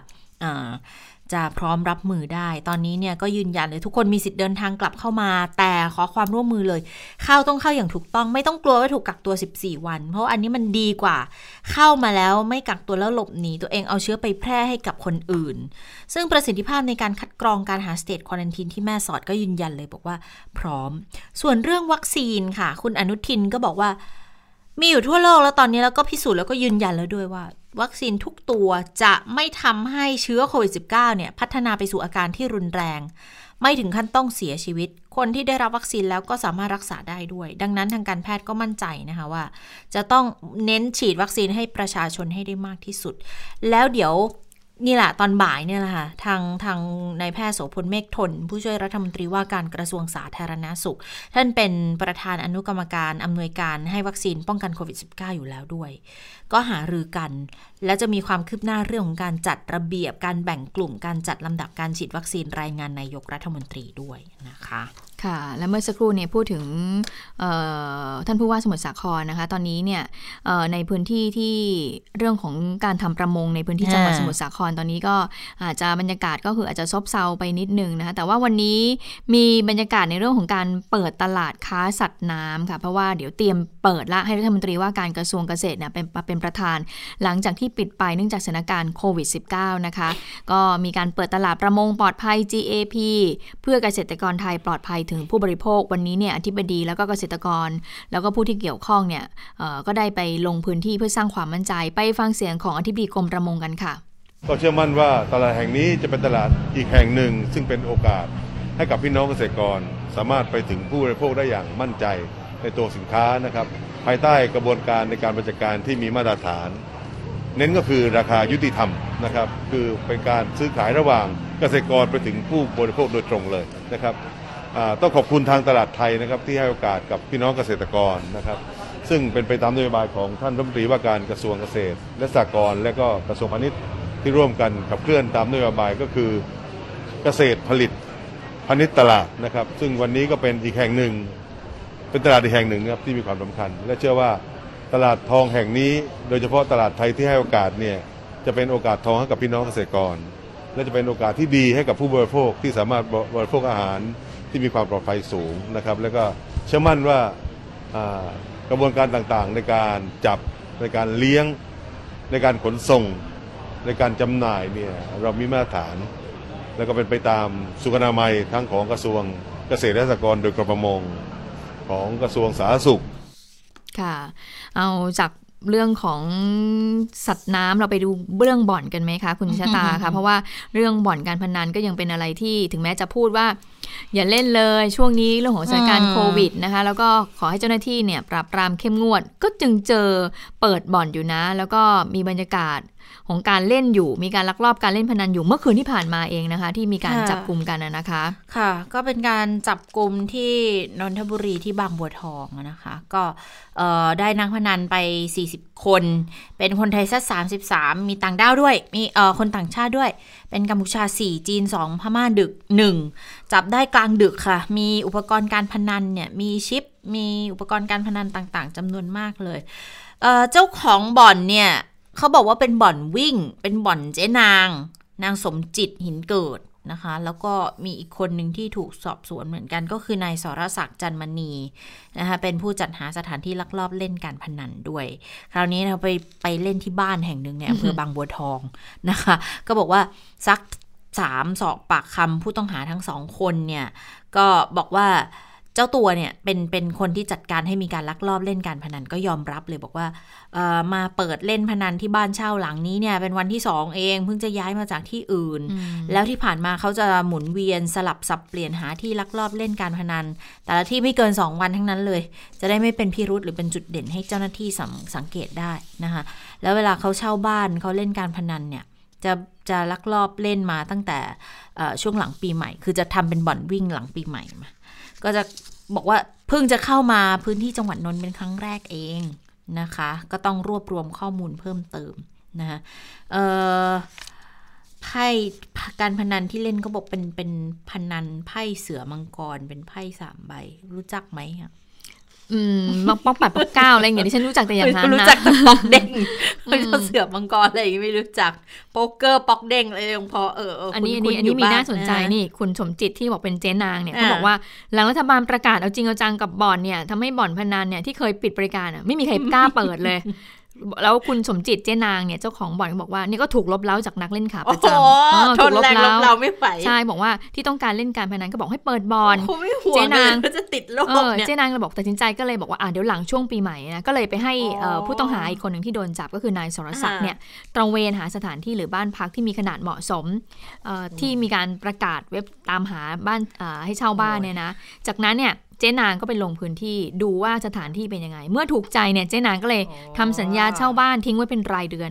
จะพร้อมรับมือได้ ตอนนี้เนี่ยก็ยืนยันเลยทุกคนมีสิทธิ์เดินทางกลับเข้ามา แต่ขอความร่วมมือเลย เข้าต้องเข้าอย่างถูกต้องไม่ต้องกลัวว่าถูกกักตัว 14 วัน เพราะอันนี้มันดีกว่า เข้ามาแล้วไม่กักตัวแล้วหลบหนีตัวเองเอาเชื้อไปแพร่ให้กับคนอื่น ซึ่งประสิทธิภาพในการคัดกรองการหาสเตทควอนตินที่แม่สอดก็ยืนยันเลยบอกว่าพร้อม ส่วนเรื่องวัคซีนค่ะ คุณอนุทินก็บอกว่า มีอยู่ทั่วโลกแล้วตอนนี้แล้วก็พิสูจน์แล้วก็ยืนยันแล้วด้วยว่า วัคซีนทุกตัวจะไม่ทำให้เชื้อโควิด -19 เนี่ยพัฒนาไปสู่อาการที่รุนแรง ไม่ถึงขั้นต้องเสียชีวิต คนที่ได้รับวัคซีนแล้วก็สามารถรักษาได้ด้วย ดังนั้นทางการแพทย์ก็มั่นใจนะคะว่า จะต้องเน้นฉีดวัคซีนให้ประชาชนให้ได้มากที่สุด แล้วเดี๋ยว นี่แหละตอนบ่ายเนี่ยแหละค่ะทางทางนายแพทย์โสพลเมฆทน ผู้ช่วยรัฐมนตรีว่าการกระทรวงสาธารณาสุข ท่านเป็นประธานอนุกรรมการอำนวยการให้วัคซีนป้องกันโควิด -19 อยู่แล้วด้วย ก็หารือกัน และจะมีความคืบหน้าเรื่องของการจัดระเบียบการแบ่งกลุ่มการจัดลำดับการฉีดวัคซีนรายงานนายกรัฐมนตรีด้วยนะคะค่ะ และเมื่อสักครู่เนี่ยพูดถึงท่านผู้ว่าสมุทรสาครนะคะ ตอนนี้เนี่ยในพื้นที่ที่เรื่องของการทำประมงในพื้นที่จังหวัดสมุทรสาครตอนนี้ก็อาจจะบรรยากาศก็คืออาจจะซบเซาไปนิดนึงนะคะ แต่ว่าวันนี้มีบรรยากาศในเรื่องของการเปิดตลาดค้าสัตว์น้ำค่ะ เพราะว่าเดี๋ยวเตรียมเปิดละให้รัฐมนตรีว่าการกระทรวงเกษตรเนี่ยเป็นเป็นประธาน หลังจากที่ปิดไปเนื่องจากสถานการณ์โควิด -19 นะคะ ก็มีการเปิดตลาดประมงปลอดภัย GAP เพื่อเกษตรกรไทยปลอดภัยถึงผู้บริโภควันนี้เนี่ยอธิบดีแล้วก็เกษตรกร แล้วก็ผู้ที่เกี่ยวข้องเนี่ยก็ได้ไปลงพื้นที่เพื่อสร้างความมั่นใจ ไปฟังเสียงของอธิบดีกรมประมงกันค่ะ ก็เชื่อมั่นว่าตลาดแห่งนี้จะเป็นตลาดอีกแห่งหนึ่ง ซึ่งเป็นโอกาสให้กับพี่น้องเกษตรกร สามารถไปถึงผู้บริโภคได้อย่างมั่นใจในตัวสินค้านะครับภายใต้กระบวนการในการบริการที่มีมาตรฐาน เน้นก็คือราคายุติธรรมนะครับ คือเป็นการซื้อขายระหว่างเกษตรกรไปถึงผู้บริโภคโดยตรงเลยนะครับต้องขอบคุณทางตลาดไทยนะครับที่ให้โอกาสกับพี่น้องเกษตรกรนะครับ ซึ่งเป็นไปตามนโยบายของท่านรัฐมนตรีว่าการกระทรวงเกษตร และสหกรณ์และก็กระทรวงพาณิชย์ที่ร่วมกันขับเคลื่อนตามนโยบายก็คือเกษตรผลิตพาณิชย์ตลาดนะครับ ซึ่งวันนี้ก็เป็นอีกแห่งหนึ่ง เป็นตลาดอีกแห่งหนึ่งครับที่มีความสำคัญ และเชื่อว่า ตลาดทองแห่งนี้ โดยเฉพาะตลาดไทยที่ให้โอกาสเนี่ยจะเป็นโอกาสทองให้กับพี่น้องเกษตรกร และจะเป็นโอกาสที่ดีให้กับผู้บริโภคที่สามารถบริโภคอาหารที่มีความปลอดภัยสูงนะครับ แล้วก็เชื่อมั่นว่ากระบวนการต่างๆ ในการจับในการเลี้ยง ในการขนส่ง ในการจำหน่ายเนี่ยเรามีมาตรฐาน แล้วก็เป็นไปตามสุขนามัยทั้งของกระทรวงเกษตรและสหกรณ์โดยกรมประมงของกระทรวงสาธารณสุขค่ะ เอาจากเรื่องของสัตว์น้ำเราไปดูเรื่องบ่อนกันไหมคะ คุณชะตาคะเพราะว่าเรื่องบ่อนการพนันก็ยังเป็นอะไรที่ถึงแม้จะพูดว่า อย่าเล่นเลยช่วงนี้เรื่องของสถานการณ์โควิดนะคะ แล้วก็ขอให้เจ้าหน้าที่เนี่ยปราบปรามเข้มงวด ก็จึงเจอเปิดบ่อนอยู่นะ แล้วก็มีบรรยากาศของการเล่นอยู่มีการลักลอบการเล่นพนันอยู่เมื่อคืนที่ผ่านมาเองนะคะ ที่มีการจับกลุ่มกันนะคะ ค่ะ ก็เป็นการจับกลุ่มที่นนทบุรีที่บางบัวทองนะคะ ก็ได้นักพนันไป40 คน เป็นคนไทยสัก33 มีต่างด้าวด้วย มีเอ่อคนต่างชาติด้วย เป็นกัมพูชา 4 จีน 2 พม่าดึก 1 จับได้กลางดึกค่ะ มีอุปกรณ์การพนันเนี่ย มีชิป มีอุปกรณ์การพนันต่างๆจำนวนมากเลยเเจ้าของบ่อนเนี่ยเขาบอกว่าเป็นบ่อนวิ่ง เป็นบ่อนเจ๊นาง นางสมจิตหินเกิด นะคะ แล้วก็มีอีกคนหนึ่งที่ถูกสอบสวนเหมือนกันก็คือนายสรศักดิ์จันมณีนะคะเป็นผู้จัดหาสถานที่ลักลอบเล่นการพนันด้วย คราวนี้เราไปไปเล่นที่บ้านแห่งหนึ่งในอำเภอบางบัวทองนะคะ ก็บอกว่าซักสามสอบปากคำผู้ต้องหาทั้งสองคนเนี่ย ก็บอกว่า เจ้าตัวเนี่ยเป็นเป็นคนที่จัดการให้มีการลักลอบเล่นการพนันก็ยอมรับเลยบอกว่ามาเปิดเล่นพนันที่บ้านเช่าหลังนี้เนี่ยเป็นวันที่สองเองเพิ่งจะย้ายมาจากที่อื่น แล้วที่ผ่านมาเขาจะหมุนเวียนสลับสับเปลี่ยนหาที่ลักลอบเล่นการพนัน แต่ละที่ไม่เกิน 2 วันทั้งนั้นเลย จะได้ไม่เป็นพิรุษหรือเป็นจุดเด่นให้เจ้าหน้าที่สสังเกตได้นะคะแล้วเวลาเขาเช่าบ้านเขาเล่นการพนันเนี่ยจะจะลักลอบเล่นมาตั้งแต่ช่วงหลังปีใหม่ คือจะทำเป็นบ่อนวิ่งหลังปีใหม่มา ก็จะบอกว่าเพิ่งจะเข้ามาพื้นที่จังหวัดนนท์เป็นครั้งแรกเองนะคะ ก็ต้องรวบรวมข้อมูลเพิ่มเติมนะคะไพ่การพนันที่เล่นก็บอกเป็นเป็นพนันไพ่เสือมังกรเป็นไพ่สามใบ รู้จักไหมคะ อืมมักป๊อกแปดป๊อกเก้าอะไรอย่างเงี้ยที่ฉันรู้จักแต่อย่างนั้นนะรู้จักแต่ป๊อกเด้งไม่ใช่เสือมังกรอะไรอย่างเงี้ยไม่รู้จักโป๊กเกอร์ป๊อกเด้งอะไรยังพอเอออันนี้อันนี้อันนี้มีน่าสนใจนี่ คุณสมจิตที่บอกเป็นเจ๊นางเนี่ยเขาบอกว่าหลังรัฐบาลประกาศเอาจริงเอาจังกับบ่อนเนี่ยทำให้บ่อนพนันเนี่ยที่เคยปิดบริการอะไม่มีใครกล้าเปิดเลย แล้วคุณสมจิตเจนางเนี่ยเจ้าของบ่อนบอกว่านี่ก็ถูกลบเล้าจากนักเล่นขาประจำถูกลบเล้าเราไม่ไหวใช่บอกว่าที่ต้องการเล่นการพนันก็บอกให้เปิดบอลเจนางก็จะติดโรคเจนางเราบอกตัดสินใจก็เลยบอกว่าอ่าเดี๋ยวหลังช่วงปีใหม่นะก็เลยไปให้ผู้ต้องหาอีกคนหนึ่งที่โดนจับก็คือนายสรศักดิ์เนี่ยตระเวนหาสถานที่หรือบ้านพักที่มีขนาดเหมาะสมที่มีการประกาศเว็บตามหาบ้านให้เช่าบ้านเนี่ยนะ จากนั้นเนี่ย เจ๊นางก็ไปลงพื้นที่ดูว่าสถานที่เป็นยังไง เมื่อถูกใจเนี่ยเจ๊นางก็เลยทำสัญญาเช่าบ้านทิ้งไว้เป็นรายเดือน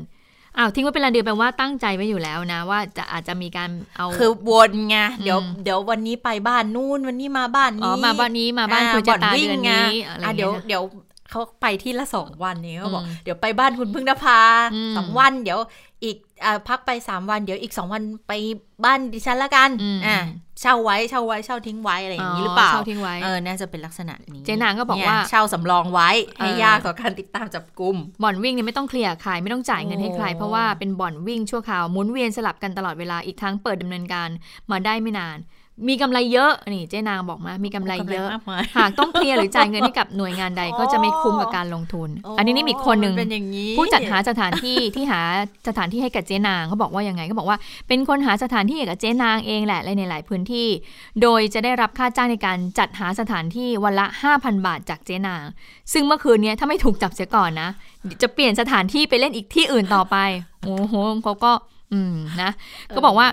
อ้าวทิ้งไว้เป็นรายเดือนแปลว่าตั้งใจไว้อยู่แล้วนะ ว่าจะอาจจะมีการเอาคือวนไงเดี๋ยวเดี๋ยววันนี้ไปบ้านนู่นวันนี้มาบ้านนี้อ๋อมาบ้านนี้มาบ้านคุณจะตาเดือนนี้อะไรเดี๋ยวเดี๋ยวเขาไปที่ละสองวันนี้เขาบอกเดี๋ยวไปบ้านคุณพึ่งนภาสองวันเดี๋ยวอีกอพักไปสามวันเดี๋ยวอีกสองวันไปบ้านดิฉันละกันอ่า เช่าไว้เช่าไว้เช่าทิ้งไว้อะไรอย่างนี้หรือเปล่าเช่าทิ้งไว้เออน่าจะเป็นลักษณะนี้เจนางก็บอกว่าเช่าสำรองไว้ให้ยากต่อการติดตามจับกลุ่มบ่อนวิ่งเนี่ยไม่ต้องเคลียร์ขายไม่ต้องจ่ายเงินให้ใคร เพราะว่าเป็นบ่อนวิ่งชั่วคราวหมุนเวียนสลับกันตลอดเวลาอีกทั้งเปิดดำเนินการมาได้ไม่นาน มีกำไรเยอะนี่เจ๊นางบอกมา มีกำไรเยอะหากต้องเคลียร์หรือจ่ายเงินให้กับหน่วยงานใดก็จะไม่คุ้มกับการลงทุน อันนี้นี่มีคนหนึ่งผู้จัดหาสถานที่ที่หาสถานที่ให้กับเจ๊นางเขาบอกว่ายังไงเขาบอกว่า เป็นคนหาสถานที่ให้กับเจ๊นางเองแหละในหลายพื้นที่ โดยจะได้รับค่าจ้างในการจัดหาสถานที่วันละ 5,000 บาทจากเจ๊นาง ซึ่งเมื่อคืนนี้ถ้าไม่ถูกจับเสียก่อนนะจะเปลี่ยนสถานที่ไปเล่นอีกที่อื่นต่อไปโอ้โหเขาก็อืมนะ ก็บอกว่า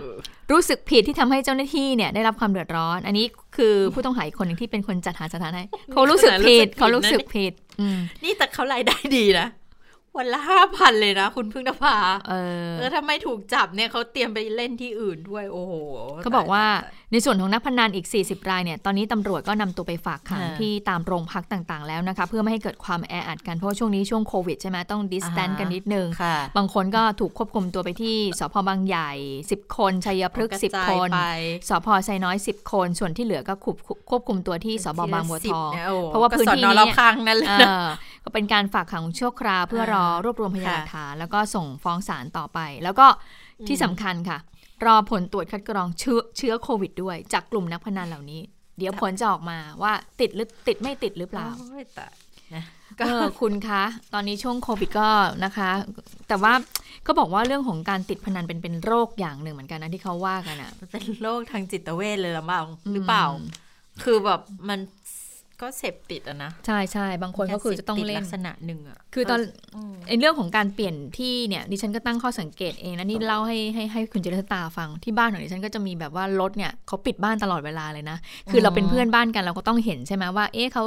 รู้สึกผิดที่ทำให้เจ้าหน้าที่เนี่ยได้รับความเดือดร้อน อันนี้คือผู้ต้องหาอีกคนหนึ่งที่เป็นคนจัดหาสถานให้เขารู้สึกผิดเขารู้สึกผิดนี่แต่เขารายได้ดีนะ วันละห้าพันเลยนะ คุณพึ่งนภาเออถ้าไม่ถูกจับเนี่ยเขาเตรียมไปเล่นที่อื่นด้วย โอ้โหเขาบอกว่าในส่วนของนักพนันอีก 40 รายเนี่ยตอนนี้ตำรวจก็นำตัวไปฝากขังที่ตามโรงพักต่างๆ แล้วนะคะ เพื่อไม่ให้เกิดความแออัดกันเพราะช่วงนี้ช่วงโควิดใช่ไหมต้องดิสแตนกันนิดนึง บางคนก็ถูกควบคุมตัวไปที่สพบางใหญ่ 10 คนชัยพฤกษ์10 คนสพไซน้อย 10 คน ส่วนที่เหลือก็ควบคุมตัวที่สพบางบัวทอง เพราะว่าพื้นที่นี้ก็เป็นการฝากขังชั่วคราวเพื่อรอรวบรวมพยานหลักฐานแล้วก็ส่งฟ้องศาลต่อไป แล้วก็ที่สำคัญค่ะ รอผลตรวจคัดกรองเชื้อเชื้อโควิดด้วย จากกลุ่มนักพนันเหล่านี้ เดี๋ยวผลจะออกมาว่าติดหรือติดไม่ติดหรือเปล่าก็คุณคะตอนนี้ช่วงโควิดก็นะคะ แต่ว่าก็บอกว่าเรื่องของการติดพนันเป็นเป็นโรคอย่างหนึ่งเหมือนกันนะที่เขาว่ากันอะเป็นโรคทางจิตเวชเลยหรือเปล่าหรือเปล่า คือแบบมัน ก็เสพติดอะนะ ใช่ใช่บางคนก็คือจะต้องเล่นลักษณะหนึ่งอะคือตอนในเรื่องของการเปลี่ยนที่เนี่ยดิฉันก็ตั้งข้อสังเกตเองนะนี่เล่าให้ให้ให้คุณเจริญตาฟังที่บ้านของดิฉันก็จะมีแบบว่ารถเนี่ยเขาปิดบ้านตลอดเวลาเลยนะ คือเราเป็นเพื่อนบ้านกันเราก็ต้องเห็นใช่ไหมว่า เอ๊ะเขา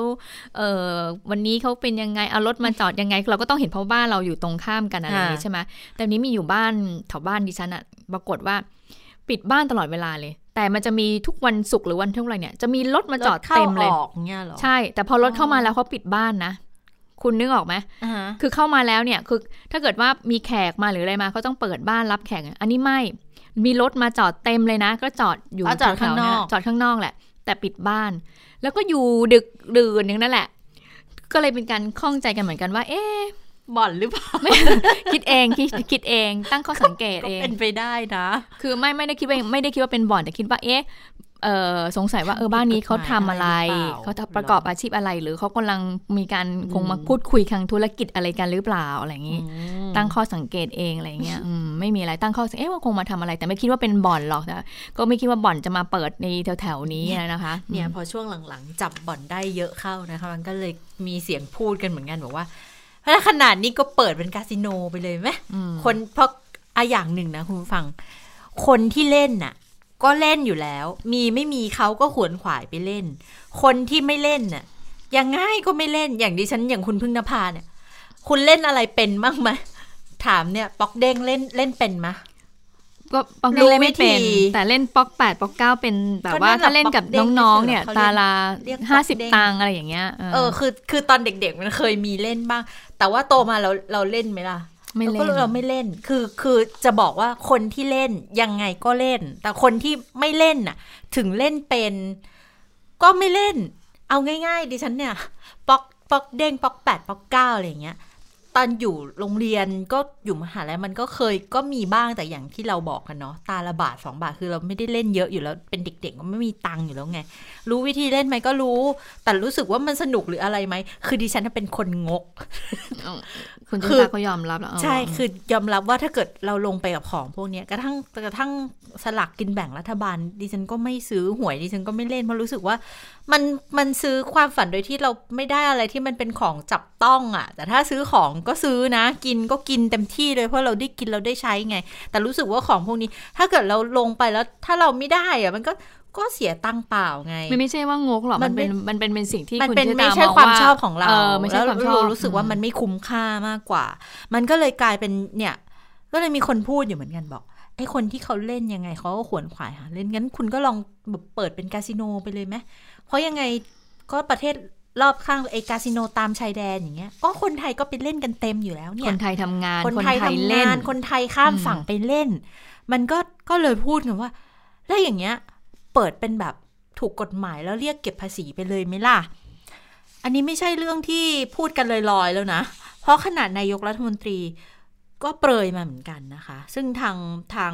เออวันนี้เขาเป็นยังไงเอารถมาจอดยังไง เราก็ต้องเห็นเพราะบ้านเราอยู่ตรงข้ามกันอะไรอย่างนี้ใช่ไหมแต่นี้มีอยู่บ้านแถวบ้านดิฉันอะปรากฏว่าปิดบ้านตลอดเวลาเลย แต่มันจะมีทุกวันศุกร์หรือวันเท่าไหร่เนี่ย จะมีรถมาจอดเต็มเลยใช่ แต่พอรถเข้ามาแล้วเขาปิดบ้านนะคุณนึกออกไหมคือเข้ามาแล้วเนี่ย คือถ้าเกิดว่ามีแขกมาหรืออะไรมาเขาต้องเปิดบ้านรับแขก อันนี้ไม่ มีรถมาจอดเต็มเลยนะ ก็จอดอยู่จอดข้างนอก จอดข้างนอกแหละ แต่ปิดบ้าน แล้วก็อยู่ดึกดื่นอย่างนั้นแหละ ก็เลยเป็นการข้องใจกันเหมือนกันว่า เอ๊ บ่อนหรือเปล่าคิดเองคิดคิดเองตั้งข้อสังเกตเองเป็นไปได้นะ คือไม่ไม่ได้คิดว่าไม่ได้คิดว่าเป็นบ่อนแต่คิดว่าเอ๊ะเออสงสัยว่าเออบ้านนี้เขาทำอะไรเขาประกอบอาชีพอะไรหรือเขากำลังมีการคงมาพูดคุยทางธุรกิจอะไรกันหรือเปล่าอะไรอย่างนี้ ตั้งข้อสังเกตเองอะไรเงี้ยไม่มีอะไรตั้งข้อสังเกตว่าคงมาทำอะไร แต่ไม่คิดว่าเป็นบ่อนหรอกแต่ก็ไม่คิดว่าบ่อนจะมาเปิดในแถวๆนี้นะคะเนี่ยพอช่วงหลังๆ จับบ่อนได้เยอะเข้านะคะมันก็เลยมีเสียงพูดกันเหมือนกันบอกว่า ถ้าขนาดนี้ก็เปิดเป็นคาสิโนไปเลยไหมคนเพราะอะอย่างหนึ่งนะคุณฟัง คนที่เล่นน่ะ ก็เล่นอยู่แล้ว มีไม่มีเขาก็ขวนขวายไปเล่น คนที่ไม่เล่นน่ะยังง่ายก็ไม่เล่นอย่างดิฉันอย่างคุณพึ่งนภาเนี่ย คุณเล่นอะไรเป็นบ้างไหมถามเนี่ยปอกเด้งเล่นเล่นเป็นไหม ก็ปอกเล่นไม่เป็น แต่เล่นป๊อกแปดป๊อกเก้าเป็นแบบว่าถ้าเล่นกับน้องๆ เนี่ยตาลาห้าสิบตังอะไรอย่างเงี้ยเออคือคือตอนเด็กๆมันเคยมีเล่นบ้าง แต่ว่าโตมาเราเราเล่นไหมล่ะไม่เล่นเราไม่เล่นคือคือจะบอกว่าคนที่เล่นยังไงก็เล่น แต่คนที่ไม่เล่นน่ะ ถึงเล่นเป็น ก็ไม่เล่น เอาง่าย ๆ ดิฉันเนี่ย ป๊อกป๊อกเด้งป๊อกแปดป๊อกเก้าอะไรอย่างเงี้ย ตอนอยู่โรงเรียนก็อยู่มหาลัยมันก็เคยก็มีบ้างแต่อย่างที่เราบอกกันเนาะตาละบาทสองบาทคือเราไม่ได้เล่นเยอะอยู่แล้วเป็นเด็กๆก็ไม่มีตังค์อยู่แล้วไง รู้วิธีเล่นไหมก็รู้ แต่รู้สึกว่ามันสนุกหรืออะไรไหมคือดิฉันเป็นคนงก คุณจุาก็ยอมรับแล้วใช่คือยอมรับว่าถ้าเกิดเราลงไปกับของพวกนี้กระทั่งกระทั่งสลักกินแบ่งรัฐบาล ดิฉันก็ไม่ซื้อหวยดิฉันก็ไม่เล่นเพราะรู้สึกว่า มันมันซื้อความฝันโดยที่เราไม่ได้อะไรที่มันเป็นของจับต้องอะ่ะ แต่ถ้าซื้อของก็ซื้อนะ กินก็กินเต็มที่เลยเพราะเราได้กินเราได้ใช้ไง แต่รู้สึกว่าของพวกนี้ ถ้าเกิดเราลงไปแล้วถ้าเราไม่ได้อะมันก็ ก็เสียตังเปล่าไง มันไม่ใช่ว่างกหรอกมันเป็นมันเป็นเป็นสิ่งที่มันเป็นไม่ใช่ความชอบของเราแล้วเรารู้สึกว่ามันไม่คุ้มค่ามากกว่า มันก็เลยกลายเป็นเนี่ย ก็เลยมีคนพูดอยู่เหมือนกันบอกไอ้คนที่เขาเล่นยังไงเขาก็ขวนขวายหาเล่นงั้นคุณก็ลองแบบเปิดเป็นคาสิโนไปเลยไหมเพราะยังไงก็ประเทศรอบข้างไอ้คาสิโนตามชายแดนอย่างเงี้ย ก็คนไทยก็ไปเล่นกันเต็มอยู่แล้วเนี่ย คนไทยทำงาน คนไทยทำงาน คนไทยข้ามฝั่งไปเล่น มันก็ก็เลยพูดกันว่า แล้วอย่างเงี้ย เปิดเป็นแบบถูกกฎหมายแล้วเรียกเก็บภาษีไปเลยไหมล่ะ อันนี้ไม่ใช่เรื่องที่พูดกันลอยๆแล้วนะ เพราะขนาดนายกรัฐมนตรีก็เปรยมาเหมือนกันนะคะ ซึ่งทางทาง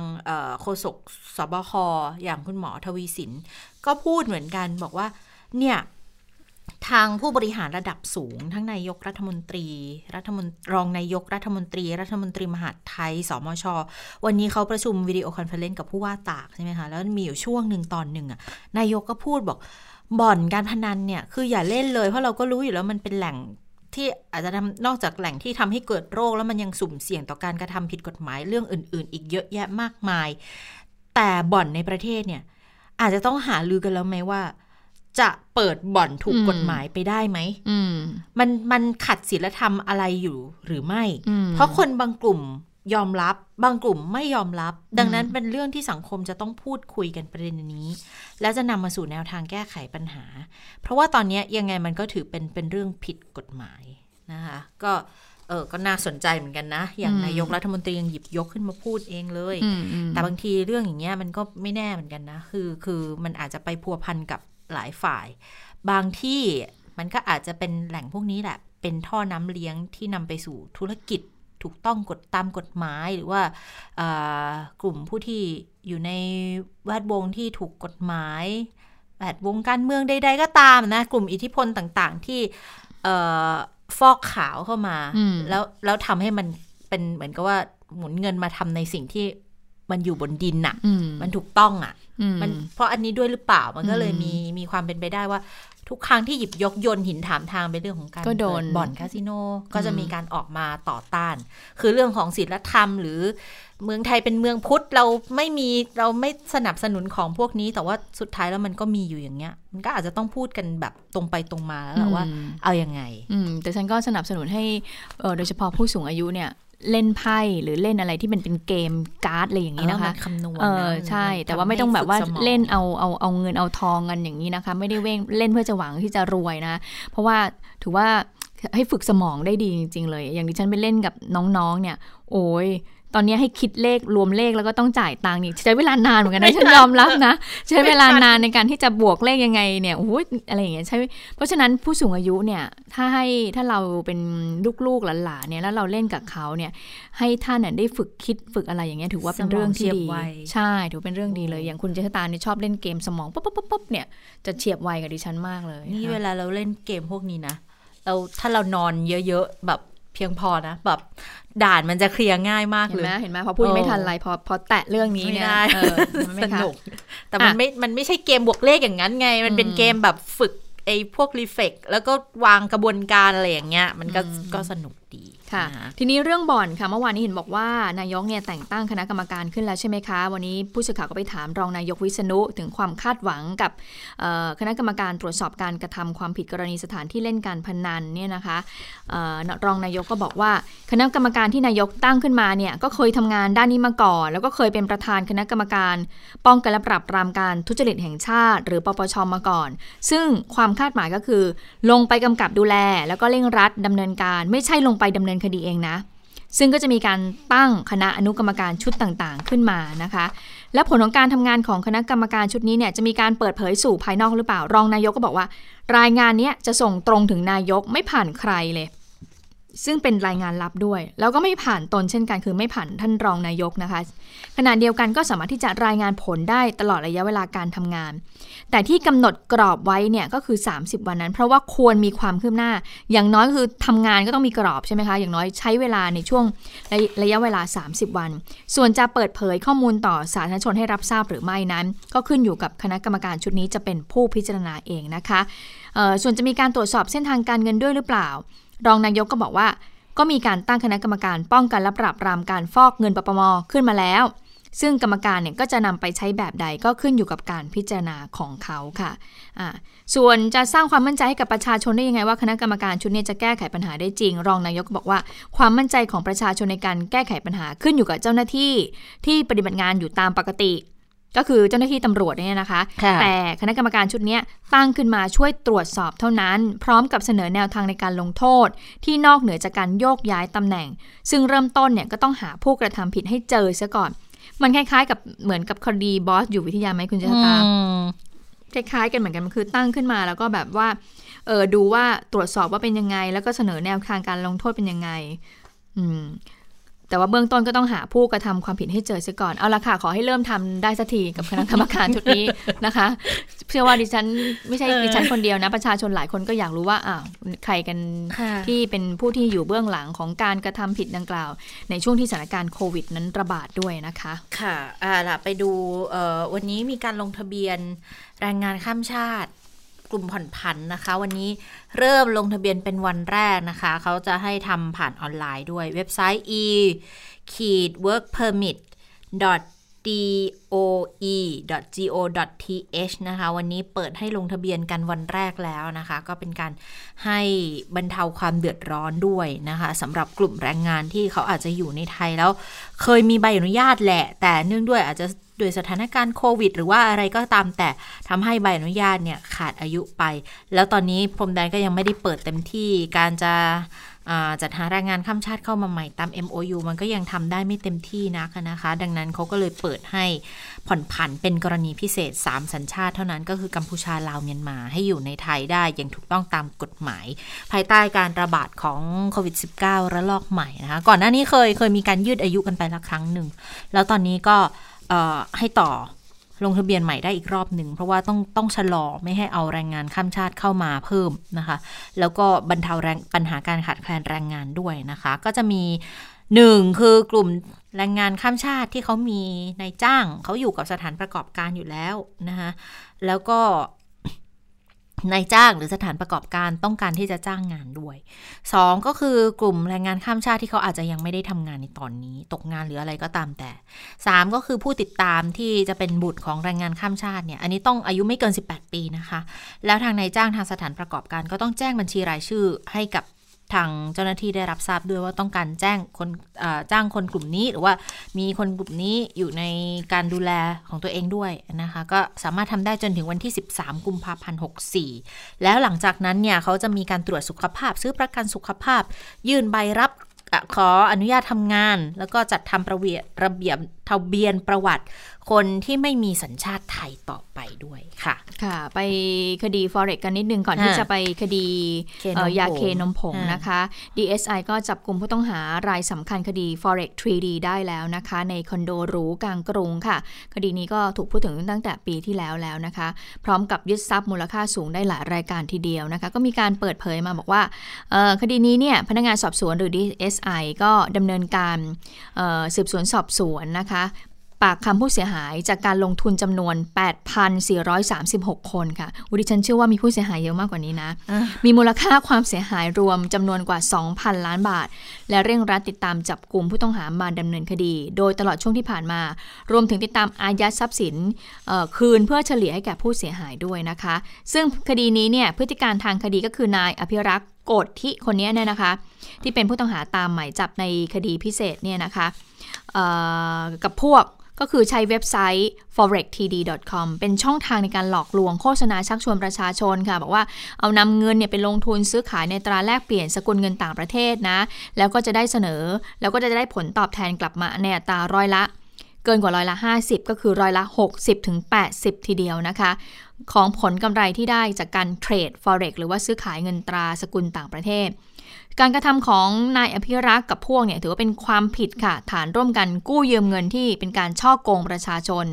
โฆษกสบคอย่างคุณหมอทวีสิน ก็พูดเหมือนกันบอกว่า เนี่ย ทางผู้บริหารระดับสูง ทั้งนายกรัฐมนตรี รัฐมนรองนายกรัฐมนตรี รัฐมนตรีมหาดไทย สมช วันนี้เขาประชุมวิดีโอคอนเฟอเรนซ์กับผู้ว่าตากใช่ไหมคะ แล้วมีอยู่ช่วงหนึ่งตอนหนึ่งอะ นายกก็พูดบอกบ่อนการพนันเนี่ย คืออย่าเล่นเลย เพราะเราก็รู้อยู่แล้วมันเป็นแหล่งที่อาจจะทำนอกจากแหล่งที่ทำให้เกิดโรค แล้วมันยังสุ่มเสี่ยงต่อการกระทำผิดกฎหมายเรื่องอื่น ๆ อีกเยอะแยะมากมาย แต่บ่อนในประเทศเนี่ยอาจจะต้องหารือกันแล้วไหมว่า จะเปิดบ่อนถูกกฎหมายไปได้ไหมมันมันขัดศีลธรรมอะไรอยู่หรือไม่ เพราะคนบางกลุ่มยอมรับบางกลุ่มไม่ยอมรับ ดังนั้นเป็นเรื่องที่สังคมจะต้องพูดคุยกันประเด็นนี้ และจะนำมาสู่แนวทางแก้ไขปัญหา เพราะว่าตอนนี้ยังไงมันก็ถือเป็นเป็นเรื่องผิดกฎหมายนะคะ ก็เออก็น่าสนใจเหมือนกันนะ อย่างนายกรัฐมนตรียังหยิบยกขึ้นมาพูดเองเลย แต่บางทีเรื่องอย่างเงี้ยมันก็ไม่แน่เหมือนกันนะ คือคือมันอาจจะไปพัวพันกับ หลายฝ่าย บางที่มันก็อาจจะเป็นแหล่งพวกนี้แหละ เป็นท่อน้ำเลี้ยงที่นำไปสู่ธุรกิจถูกต้องกฎตามกฎหมายหรือว่ากลุ่มผู้ที่อยู่ในแวดวงที่ถูกกฎหมายแวดวงการเมืองใด ๆ ก็ตามนะ กลุ่มอิทธิพลต่างๆ ที่ฟอกขาวเข้ามา แล้วแล้วทำให้มันเป็นเหมือนกับว่าหมุนเงินมาทำในสิ่งที่มันอยู่บนดินน่ะ มันถูกต้องอะ มันเพราะอันนี้ด้วยหรือเปล่ามันก็เลยมีมีความเป็นไปได้ว่า ทุกครั้งที่หยิบยกยนหินถามทางเป็นเรื่องของการก็โดนบ่อนคาสิโนก็จะมีการออกมาต่อต้าน คือเรื่องของศีลธรรม หรือเมืองไทยเป็นเมืองพุทธเราไม่มีเราไม่สนับสนุนของพวกนี้ แต่ว่าสุดท้ายแล้วมันก็มีอยู่อย่างเงี้ย มันก็อาจจะต้องพูดกันแบบตรงไปตรงมาแล้วแหละว่า เอาอยัางไง อืมแต่ฉันก็สนับสนุนให้โดยเฉพาะผู้สูงอายุเนี่ย เล่นไพ่หรือเล่นอะไรที่มันเป็นเกมการ์ดอะไรอย่างนี้นะคะคำนวณเออใช่ แต่ว่าไม่ต้องแบบว่าเล่นเอาเอาเอาเงินเอาทองกันอย่างนี้นะคะ ไม่ได้เว้งเล่นเพื่อจะหวังที่จะรวยนะ เพราะว่าถือว่าให้ฝึกสมองได้ดีจริง ๆ เลย อย่างที่ฉันไปเล่นกับน้องๆเนี่ย โอ้ย ตอนนี้ให้คิดเลขรวมเลขแล้วก็ต้องจ่ายตังค์นี่ใช้เวลานานเหมือนกันนะฉันยอมรับนะ ใช้เวลานานในการที่จะบวกเลขยังไงเนี่ยโอ้ยอะไรอย่างเงี้ยใช่เพราะฉะนั้นผู้สูงอายุเนี่ยถ้าให้ถ้าเราเป็นลูกๆหลานๆเนี่ยแล้วเราเล่นกับเขาเนี่ยให้ท่านเนี่ยได้ฝึกคิดฝึกอะไรอย่างเงี้ยถือว่าเป็นเรื่องที่ดีใช่ถือเป็นเรื่องดีเลยอย่างคุณเจษตาเนี่ยชอบเล่นเกมสมองปุ๊บปุ๊บปุ๊บเนี่ยจะเฉียบไวกับดิฉันมากเลย นี่เวลาเราเล่นเกมพวกนี้นะเราถ้าเรานอนเยอะๆแบบ เพียงพอนะแบบด่านมันจะเคลียร์ง่ายมากเลย เห็นไหมเห็นไหมพอพูดไม่ทันไรพอพอแตะเรื่องนี้เนี่ยสนุก แต่มันไม่มันไม่ใช่เกมบวกเลขอย่างนั้นไง มันเป็นเกมแบบฝึกไอ้พวกรีเฟกแล้วก็วางกระบวนการอะไรอย่างเงี้ย มันก็ก็สนุก ดีค่ะ ทีนี้เรื่องบ่อนค่ะเมื่อวานนี้เห็นบอกว่านายกเนี่ยแต่งตั้งคณะกรรมการขึ้นแล้วใช่ไหมคะ วันนี้ผู้สื่อข่าวก็ไปถามรองนายกวิษณุถึงความคาดหวังกับคณะกรรมการตรวจสอบการกระทำความผิดกรณีสถานที่เล่นการพนันเนี่ยนะคะรองนายกก็บอกว่า คณะกรรมการที่นายกตั้งขึ้นมาเนี่ยก็เคยทำงานด้านนี้มาก่อน แล้วก็เคยเป็นประธานคณะกรรมการ ป้องกันและปราบปรามการทุจริตแห่งชาติ หรือปปชมาก่อน ซึ่งความคาดหมายก็คือ ลงไปกำกับดูแล แล้วก็เร่งรัดดำเนินการ ไม่ใช่ลงไปดำเนินคดีเองนะ ซึ่งก็จะมีการตั้งคณะอนุกรรมการชุดต่างๆ ขึ้นมานะคะ และผลของการทำงานของคณะกรรมการชุดนี้เนี่ยจะมีการเปิดเผยสู่ภายนอกหรือเปล่า รองนายกก็บอกว่า รายงานนี้จะส่งตรงถึงนายกไม่ผ่านใครเลย ซึ่งเป็นรายงานลับด้วย แล้วก็ไม่ผ่านตนเช่นกันคือไม่ผ่านท่านรองนายกนะคะขณะเดียวกันก็สามารถที่จะรายงานผลได้ตลอดระยะเวลาการทำงาน แต่ที่กำหนดกรอบไว้เนี่ยก็คือ 30 วันนั้น เพราะว่าควรมีความคืบหน้า อย่างน้อยคือทำงานก็ต้องมีกรอบใช่ไหมคะ อย่างน้อยใช้เวลาในช่วงระระยะเวลา 30 วัน ส่วนจะเปิดเผยข้อมูลต่อสาธารณชนให้รับทราบหรือไม่นั้น ก็ขึ้นอยู่กับคณะกรรมการชุดนี้จะเป็นผู้พิจารณาเองนะคะส่วนจะมีการตรวจสอบเส้นทางการเงินด้วยหรือเปล่า รองนายกก็บอกว่า ก็มีการตั้งคณะกรรมการป้องกันและปราบปรามการฟอกเงินปปมขึ้นมาแล้ว ซึ่งกรรมการเนี่ยก็จะนำไปใช้แบบใดก็ขึ้นอยู่กับการพิจารณาของเขาค่ะะส่วนจะสร้างความมั่นใจให้กับประชาชนได้ยังไงว่าคณะกรรมการชุดนี้จะแก้ไขปัญหาได้จริง รองนายกบอกว่า ความมั่นใจของประชาชนในการแก้ไขปัญหาขึ้นอยู่กับเจ้าหน้าที่ที่ปฏิบัติงานอยู่ตามปกติก็คือเจ้าหน้าที่ตำรวจเนี่ยนะคะ แต่คณะกรรมการชุดนี้ตั้งขึ้นมาช่วยตรวจสอบเท่านั้น พร้อมกับเสนอแนวทางในการลงโทษ ที่นอกเหนือจากการโยกย้ายตำแหน่ง ซึ่งเริ่มต้นเนี่ยก็ต้องหาผู้กระทำผิดให้เจอซะก่อน มันคล้ายๆ กับเหมือนกับคดีบอสอยู่วิทยาไหมคุณเจษตาคล้ายๆกันเหมือนกันมันคือตั้งขึ้นมาแล้วก็แบบว่าเออดูว่าตรวจสอบว่าเป็นยังไง แล้วก็เสนอแนวทางการลงโทษเป็นยังไง อืม แต่ว่าเบื้องต้นก็ต้องหาผู้กระทำความผิดให้เจอเสียก่อน เอาละค่ะ ขอให้เริ่มทำได้สักทีกับคณะกรรมการชุดนี้นะคะ เชื่อว่าดิฉันไม่ใช่ดิฉันคนเดียวนะ ประชาชนหลายคนก็อยากรู้ว่าอ้าวใครกันที่เป็นผู้ที่อยู่เบื้องหลังของการกระทำผิดดังกล่าว ในช่วงที่สถานการณ์โควิดนั้นระบาดด้วยนะคะ ค่ะอ่าล่ะไปดูวันนี้มีการลงทะเบียนแรงงานข้ามชาติ กลุ่มผ่อนผันนะคะ วันนี้เริ่มลงทะเบียนเป็นวันแรกนะคะ เขาจะให้ทำผ่านออนไลน์ด้วยเว็บไซต์ e ขีด work permit doe.go.th นะคะ วันนี้เปิดให้ลงทะเบียนกันวันแรกแล้วนะคะ ก็เป็นการให้บรรเทาความเดือดร้อนด้วยนะคะสำหรับกลุ่มแรงงานที่เขาอาจจะอยู่ในไทยแล้ว เคยมีใบอนุญาตแหละ แต่เนื่องด้วยอาจจะ ด้วยสถานการณ์โควิด หรือว่าอะไรก็ตามแต่ทำให้ใบอนุญาตเนี่ยขาดอายุไป แล้วตอนนี้พรมแดนก็ยังไม่ได้เปิดเต็มที่การจะจัดหาแรงงานข้ามชาติเข้ามาใหม่ตาม MOU มันก็ยังทำได้ไม่เต็มที่นักนะคะ ดังนั้นเขาก็เลยเปิดให้ผ่อนผันเป็นกรณีพิเศษ 3 สัญชาติเท่านั้นก็คือกัมพูชาลาวเมียนมาให้อยู่ในไทยได้อย่างถูกต้องตามกฎหมาย ภายใต้การระบาดของโควิด -19 ระลอกใหม่นะคะ ก่อนหน้านี้เคยเคยมีการยืดอายุกันไปละครั้งหนึ่ง แล้วตอนนี้ก็ ให้ต่อลงทะเบียนใหม่ได้อีกรอบหนึ่ง เพราะว่าต้องต้องชะลอไม่ให้เอาแรงงานข้ามชาติเข้ามาเพิ่มนะคะ แล้วก็บรรเทาแรงปัญหาการขาดแคลนแรงงานด้วยนะคะ ก็จะมีหนึ่งคือกลุ่มแรงงานข้ามชาติที่เขามีในจ้างเขาอยู่กับสถานประกอบการอยู่แล้วนะคะแล้วก็ นายจ้างหรือสถานประกอบการต้องการที่จะจ้างงานด้วย 2 ก็คือกลุ่มแรงงานข้ามชาติที่เขาอาจจะยังไม่ได้ทำงานในตอนนี้ ตกงานหรืออะไรก็ตามแต่ 3 ก็คือผู้ติดตามที่จะเป็นบุตรของแรงงานข้ามชาติเนี่ยอันนี้ต้องอายุไม่เกิน 18 ปีนะคะ แล้วทางนายจ้างทางสถานประกอบการก็ต้องแจ้งบัญชีรายชื่อให้กับ ทางเจ้าหน้าที่ได้รับทราบด้วยว่าต้องการแจ้งคนจ้างคนกลุ่มนี้หรือว่ามีคนกลุ่มนี้อยู่ในการดูแลของตัวเองด้วยนะคะก็สามารถทำได้จนถึงวันที่ 13 กุมภาพันธ์ 64 แล้วหลังจากนั้นเนี่ยเขาจะมีการตรวจสุขภาพ ซื้อประกันสุขภาพ ยื่นใบรับขออนุญาตทำงาน แล้วก็จัดทำประเวียระเบียบทะเบียนประวัติ คนที่ไม่มีสัญชาติไทยต่อไปด้วยค่ะ ค่ะ ไปคดี forex กันนิดนึงก่อนที่จะไปคดียาเคนมผงนะคะ DSI ก็จับกลุ่มผู้ต้องหารายสำคัญคดี forex 3D ได้แล้วนะคะ ในคอนโดหรูกลางกรุงค่ะ คดีนี้ก็ถูกพูดถึงตั้งแต่ปีที่แล้วแล้วนะคะ พร้อมกับยึดทรัพย์มูลค่าสูงได้หลายรายการทีเดียวนะคะ ก็มีการเปิดเผยมาบอกว่าคดีนี้เนี่ยพนักงานสอบสวนหรือ DSI ก็ดำเนินการสืบสวนสอบสวนนะคะ ปากคำผู้เสียหายจากการลงทุนจำนวน 8,436 คนค่ะวุดิฉันเชื่อว่ามีผู้เสียหายเยอะมากกว่านี้นะ มีมูลค่าความเสียหายรวมจำนวนกว่า 2,000 ล้านบาท และเร่งรัดติดตามจับกลุ่มผู้ต้องหามาดำเนินคดี โดยตลอดช่วงที่ผ่านมา รวมถึงติดตามอายัดทรัพย์สินคืนเพื่อเฉลี่ยให้แก่ผู้เสียหายด้วยนะคะ ซึ่งคดีนี้เนี่ยพฤติการทางคดีก็คือนายอภิรักษ์โกดที่คนนี้เนี่ยนะคะ ที่เป็นผู้ต้องหาตามหมายจับในคดีพิเศษเนี่ยนะคะกับพวก ก็คือใช้เว็บไซต์ forextd.com เป็นช่องทางในการหลอกลวงโฆษณาชักชวนประชาชนค่ะ บอกว่าเอานำเงินเนี่ยไปลงทุนซื้อขายในตราแลกเปลี่ยนสกุลเงินต่างประเทศนะ แล้วก็จะได้เสนอ แล้วก็จะได้ผลตอบแทนกลับมาในอัตราร้อยละ เกินกว่าร้อยละ 50 ก็คือร้อยละ 60ถึง80 ทีเดียวนะคะ ของผลกำไรที่ได้จากการเทรด forex หรือว่าซื้อขายเงินตราสกุลต่างประเทศ การกระทำของนายอภิรักษ์กับพวกเนี่ยถือว่าเป็นความผิดค่ะ ฐานร่วมกันกู้ยืมเงินที่เป็นการช่อโกงประชาชน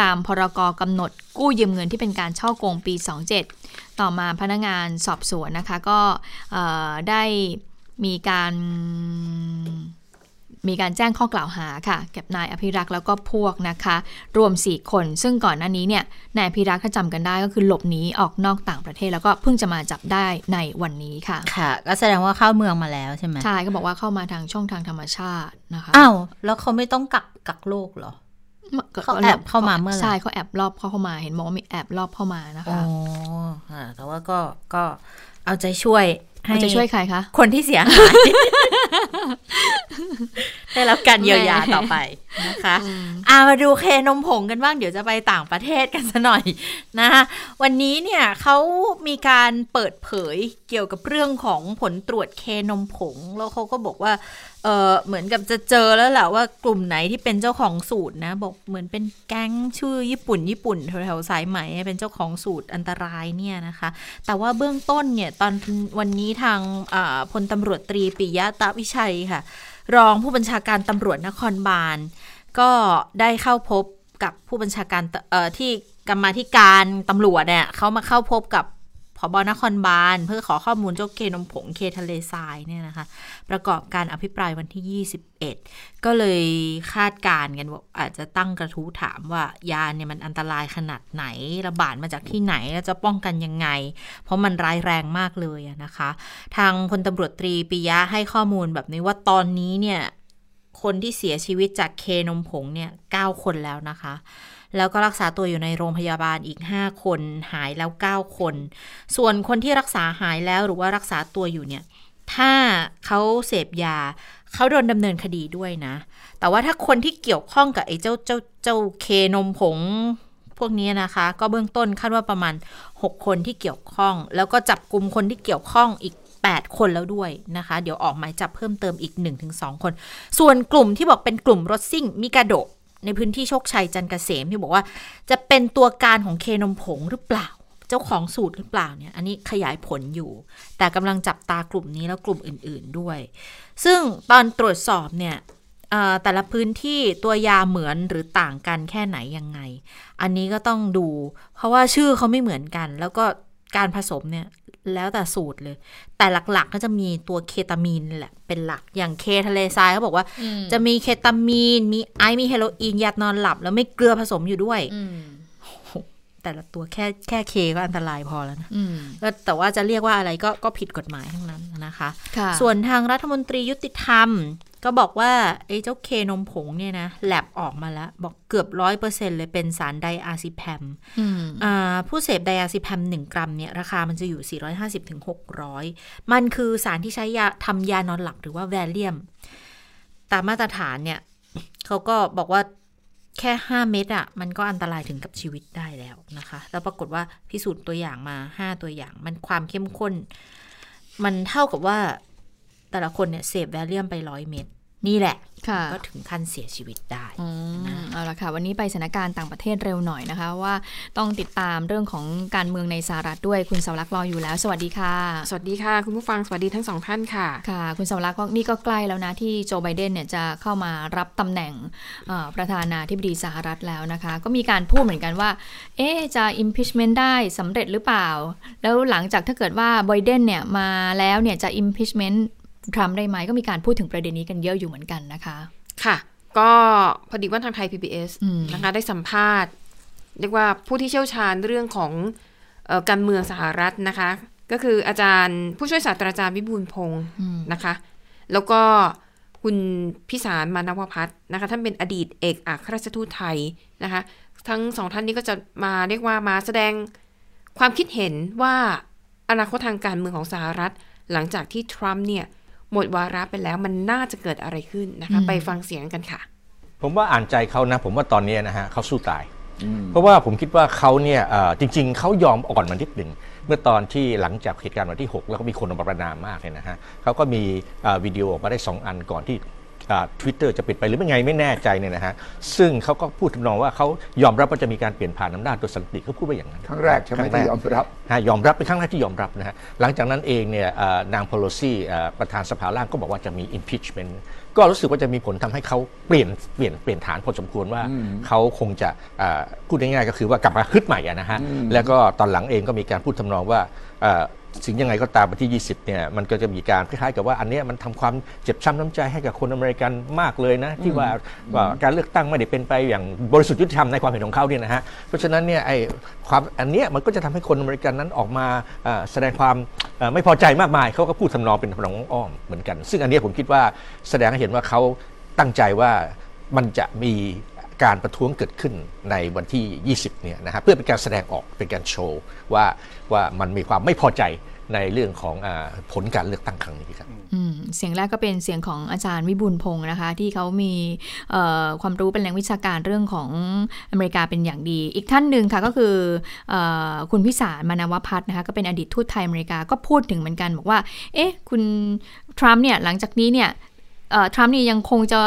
ตามพรกกำหนด กู้ยืมเงินที่เป็นการช่อโกงปี 27 ต่อมาพนักงานสอบสวนนะคะก็ได้มีการ มีการแจ้งข้อกล่าวหาค่ะกับนายอภิรักษ์แล้วก็พวกนะคะ รวม 4 คน ซึ่งก่อนหน้านี้เนี่ยนายอภิรักษ์ถ้าจำกันได้ก็คือหลบหนีออกนอกต่างประเทศแล้วก็เพิ่งจะมาจับได้ในวันนี้ค่ะ ค่ะ ก็แสดงว่าเข้าเมืองมาแล้วใช่ไหมใช่ก็บอกว่าเข้ามาทางช่องทางธรรมชาตินะคะอ้าวแล้วเขาไม่ต้องกักกักโรคเหรอเขาแอบเข้ามาเมื่อไหร่ใช่เขาแอบรอบเข้ามาเห็นบอกว่ามีแอบรอบเข้ามานะคะอ๋อแต่ว่าก็ก็เอาใจช่วย ให้จะช่วยใครคะ คนที่เสียหายได้รับการเยียวยาต่อไปนะคะอามาดูเคนมผงกันบ้างเดี๋ยวจะไปต่างประเทศกันซะหน่อยนะคะวันนี้เนี่ยเขามีการเปิดเผยเกี่ยวกับเรื่องของผลตรวจเคนมผง แล้วเขาก็บอกว่า เออเหมือนกับจะเจอแล้วแหละว่ากลุ่มไหนที่เป็นเจ้าของสูตรนะ บอกเหมือนเป็นแก๊งชื่อญี่ปุ่น ญี่ปุ่นแถวๆสายไหมเป็นเจ้าของสูตรอันตรายเนี่ยนะคะ แต่ว่าเบื้องต้นเนี่ยตอนวันนี้ทางพลตำรวจตรีปิยะตาวิชัยค่ะ รองผู้บัญชาการตำรวจนครบาล ก็ได้เข้าพบกับผู้บัญชาการที่กรรมาธิการตำรวจเนี่ยเขามาเข้าพบกับ ผบนครบาลเพื่อขอข้อมูลเจ้าเคนมผงเคทะเลทรายเนี่ยนะคะ ประกอบการอภิปรายวันที่ 21 ก็เลยคาดการกันว่าอาจจะตั้งกระทู้ถามว่ายาเนี่ยมันอันตรายขนาดไหน ระบาดมาจากที่ไหนแล้วจะป้องกันยังไง เพราะมันร้ายแรงมากเลยนะคะ ทางพลตำรวจตรีปิยะให้ข้อมูลแบบนี้ว่าตอนนี้เนี่ยคนที่เสียชีวิตจากเคนมผงเนี่ย9คนแล้วนะคะ แล้วก็รักษาตัวอยู่ในโรงพยาบาลอีก 5 คน หายแล้ว 9 คน ส่วนคนที่รักษาหายแล้วหรือว่ารักษาตัวอยู่เนี่ย ถ้าเขาเสพยาเขาโดนดำเนินคดีด้วยนะ แต่ว่าถ้าคนที่เกี่ยวข้องกับไอ้เจ้าเจ้าเจ้าเคนมผงพวกนี้นะคะ ก็เบื้องต้นคาดว่าประมาณ 6 คนที่เกี่ยวข้อง แล้วก็จับกลุ่มคนที่เกี่ยวข้องอีก 8 คนแล้วด้วยนะคะ เดี๋ยวออกหมายจับเพิ่มเติมอีก 1-2 คน ส่วนกลุ่มที่บอกเป็นกลุ่มรถซิ่งมิกาโด ในพื้นที่โชคชัยจันเกษมที่บอกว่า จะเป็นตัวการของเคนมผงหรือเปล่า เจ้าของสูตรหรือเปล่าเนี่ย อันนี้ขยายผลอยู่ แต่กำลังจับตากลุ่มนี้แล้วกลุ่มอื่น ๆด้วย ซึ่งตอนตรวจสอบเนี่ยแต่ละพื้นที่ตัวยาเหมือนหรือต่างกันแค่ไหนยังไง อันนี้ก็ต้องดู เพราะว่าชื่อเขาไม่เหมือนกัน แล้วก็การผสมเนี่ย แล้วแต่สูตรเลย แต่หลักๆก็จะมีตัวเคตามีนแหละ เป็นหลักอย่างเคทะเลทรายเขาบอกว่า จะมีเคตามีน มีไอมีเฮโรอีนยานอนหลับ แล้วไม่เกลือผสมอยู่ด้วยแต่ละตัวแค่แค่เคก็อันตรายพอแล้วนะก็แต่ว่าจะเรียกว่าอะไรก็ก็ผิดกฎหมายทั้งนั้นนะคะคะส่วนทางรัฐมนตรียุติธรรมก็บอกว่าไอ้เจ้าเคนมผงเนี่ยนะแลบออกมาแล้ว บอกเกือบร้อยเปอร์เซ็นเลยเป็นสารไดอาซิแพมผู้เสพไดอาซิแพมหนึ่งกรัมเนี่ย ราคามันจะอยู่ 450ถึง600 มันคือสารที่ใช้ยาทำยานอนหลับหรือว่าแวลเลียม ตามมาตรฐานเนี่ยเขาก็บอกว่าแค่ 5 เม็ดอะ่ะ มันก็อันตรายถึงกับชีวิตได้แล้วนะคะ แล้วปรากฏว่าพิสูจน์ตัวอย่างมา 5 ตัวอย่าง มันความเข้มข้น มันเท่ากับว่า แต่ละคนเนี่ยเสพแวลเลียมไปร้อยเม็ดนี่แหละก็ถึงขั้นเสียชีวิตได้เอาละค่ะ วันนี้ไปสถานการณ์ต่างประเทศเร็วหน่อยนะคะว่าต้องติดตามเรื่องของการเมืองในสหรัฐด้วยคุณสวรักษ์รออยู่แล้ว สวัสดีค่ะ สวัสดีค่ะ คุณผู้ฟังสวัสดีทั้งสองท่านค่ะค่ะ คุณสวรักษ์นี่ก็ใกล้แล้วนะที่โจไบเดนเนี่ยจะเข้ามารับตำแหน่งประธานาธิบดีสหรัฐแล้วนะคะ ก็มีการพูดเหมือนกันว่า เอ๊จะ impeachment ได้สำเร็จหรือเปล่า แล้วหลังจากถ้าเกิดว่าไบเดนเนี่ยมาแล้วเนี่ยจะ impeachment ทรัมป์ได้ไหมก็มีการพูดถึงประเด็นนี้กันเยอะอยู่เหมือนกันนะคะ ค่ะ ก็พอดีว่าทางไทย PBS นะคะได้สัมภาษณ์ เรียกว่าผู้ที่เชี่ยวชาญเรื่องของออการเมืองสหรัฐนะคะ ก็คืออาจารย์ผู้ช่วยศาสตราจารย์วิบูลพงศ์นะคะ แล้วก็คุณพิสารมานวพัฒนะคะ ท่านเป็นอดีตเอกอัครราชทูตไทยนะคะ ทั้งสองท่านนี้ก็จะมาเรียกว่ามาแสดงความคิดเห็นว่าอนาคตทางการเมืองของสหรัฐ หลังจากที่ทรัมป์เนี่ย หมดวาระไปแล้วมันน่าจะเกิดอะไรขึ้นนะคะ ไปฟังเสียงกันค่ะ ผมว่าอ่านใจเขานะ ผมว่าตอนนี้นะฮะเขาสู้ตาย เพราะว่าผมคิดว่าเขาเนี่ยจริง ๆเขายอมอ่อนมานิดหนึ่งเมื่อตอนที่หลังจากเหตุการณ์วันที่ 6 แล้วก็มีคนออกมาประนามมากเลยนะฮะเขาก็มีวิดีโอออกมาได้ 2 อันก่อนที่ ทวิตเตอร์จะปิดไปหรือไม่ไงไม่แน่ใจเนี่ยนะฮะซึ่งเขาก็พูดทำนองว่าเขายอมรับว่าจะมีการเปลี่ยนผ่านอำนาจโดยสันติเขาพูดไปอย่างนั้นครั้งแรกใช่ไหมที่ยอมรับยอมรับเป็นครั้งแรกที่ยอมรับนะฮะหลังจากนั้นเองเนี่ยนางโพโลซีประธานสภาล่างก็บอกว่าจะมี impeachment ก็รู้สึกว่าจะมีผลทำให้เขาเปลี่ยนเปลี่ยนเปลี่ยนฐานพอสมควรว่าเขาคงจะพูดง่ายๆก็คือว่ากลับมาฮึดใหม่นะฮะแล้วก็ตอนหลังเองก็มีการพูดทำนองว่า สิ่งยังไงก็ตามวันที่ 20 เนี่ย มันก็จะมีการคล้ายๆกับว่าอันนี้มันทำความเจ็บช้ำน้ำใจให้กับคนอเมริกันมากเลยนะ ที่ว่าการเลือกตั้งไม่ได้เป็นไปอย่างบริสุทธิ์ยุติธรรมในความเห็นของเขาเนี่ยนะฮะ เพราะฉะนั้นเนี่ยไอ้ความอันนี้มันก็จะทำให้คนอเมริกันนั้นออกมาแสดงความไม่พอใจมากมายเขาก็พูดทำนองเป็นทำนองอ้อมเหมือนกัน ซึ่งอันนี้ผมคิดว่าแสดงให้เห็นว่าเขาตั้งใจว่ามันจะมี การประท้วงเกิดขึ้นในวันที่ 20 เนี่ยนะฮะเพื่อเป็นการแสดงออกเป็นการโชว์ว่าว่ามันมีความไม่พอใจในเรื่องของอผลการเลือกตั้งครั้งนี้ครับเสียงแรกก็เป็นเสียงของอาจารย์วิบุลพงศ์นะคะ ที่เขามีความรู้เป็นแหล่งวิชาการเรื่องของอเมริกาเป็นอย่างดี อีกท่านหนึ่งค่ะก็คืออคุณพิสารมานาวพัฒนะคะก็เป็นอดีตทูตไทยอเมริกาก็พูดถึงเหมือนกันบอกว่า เอ๊ะ คุณทรัมป์เนี่ยหลังจากนี้เนี่ย ทรัมป์นี่ยังคงจะ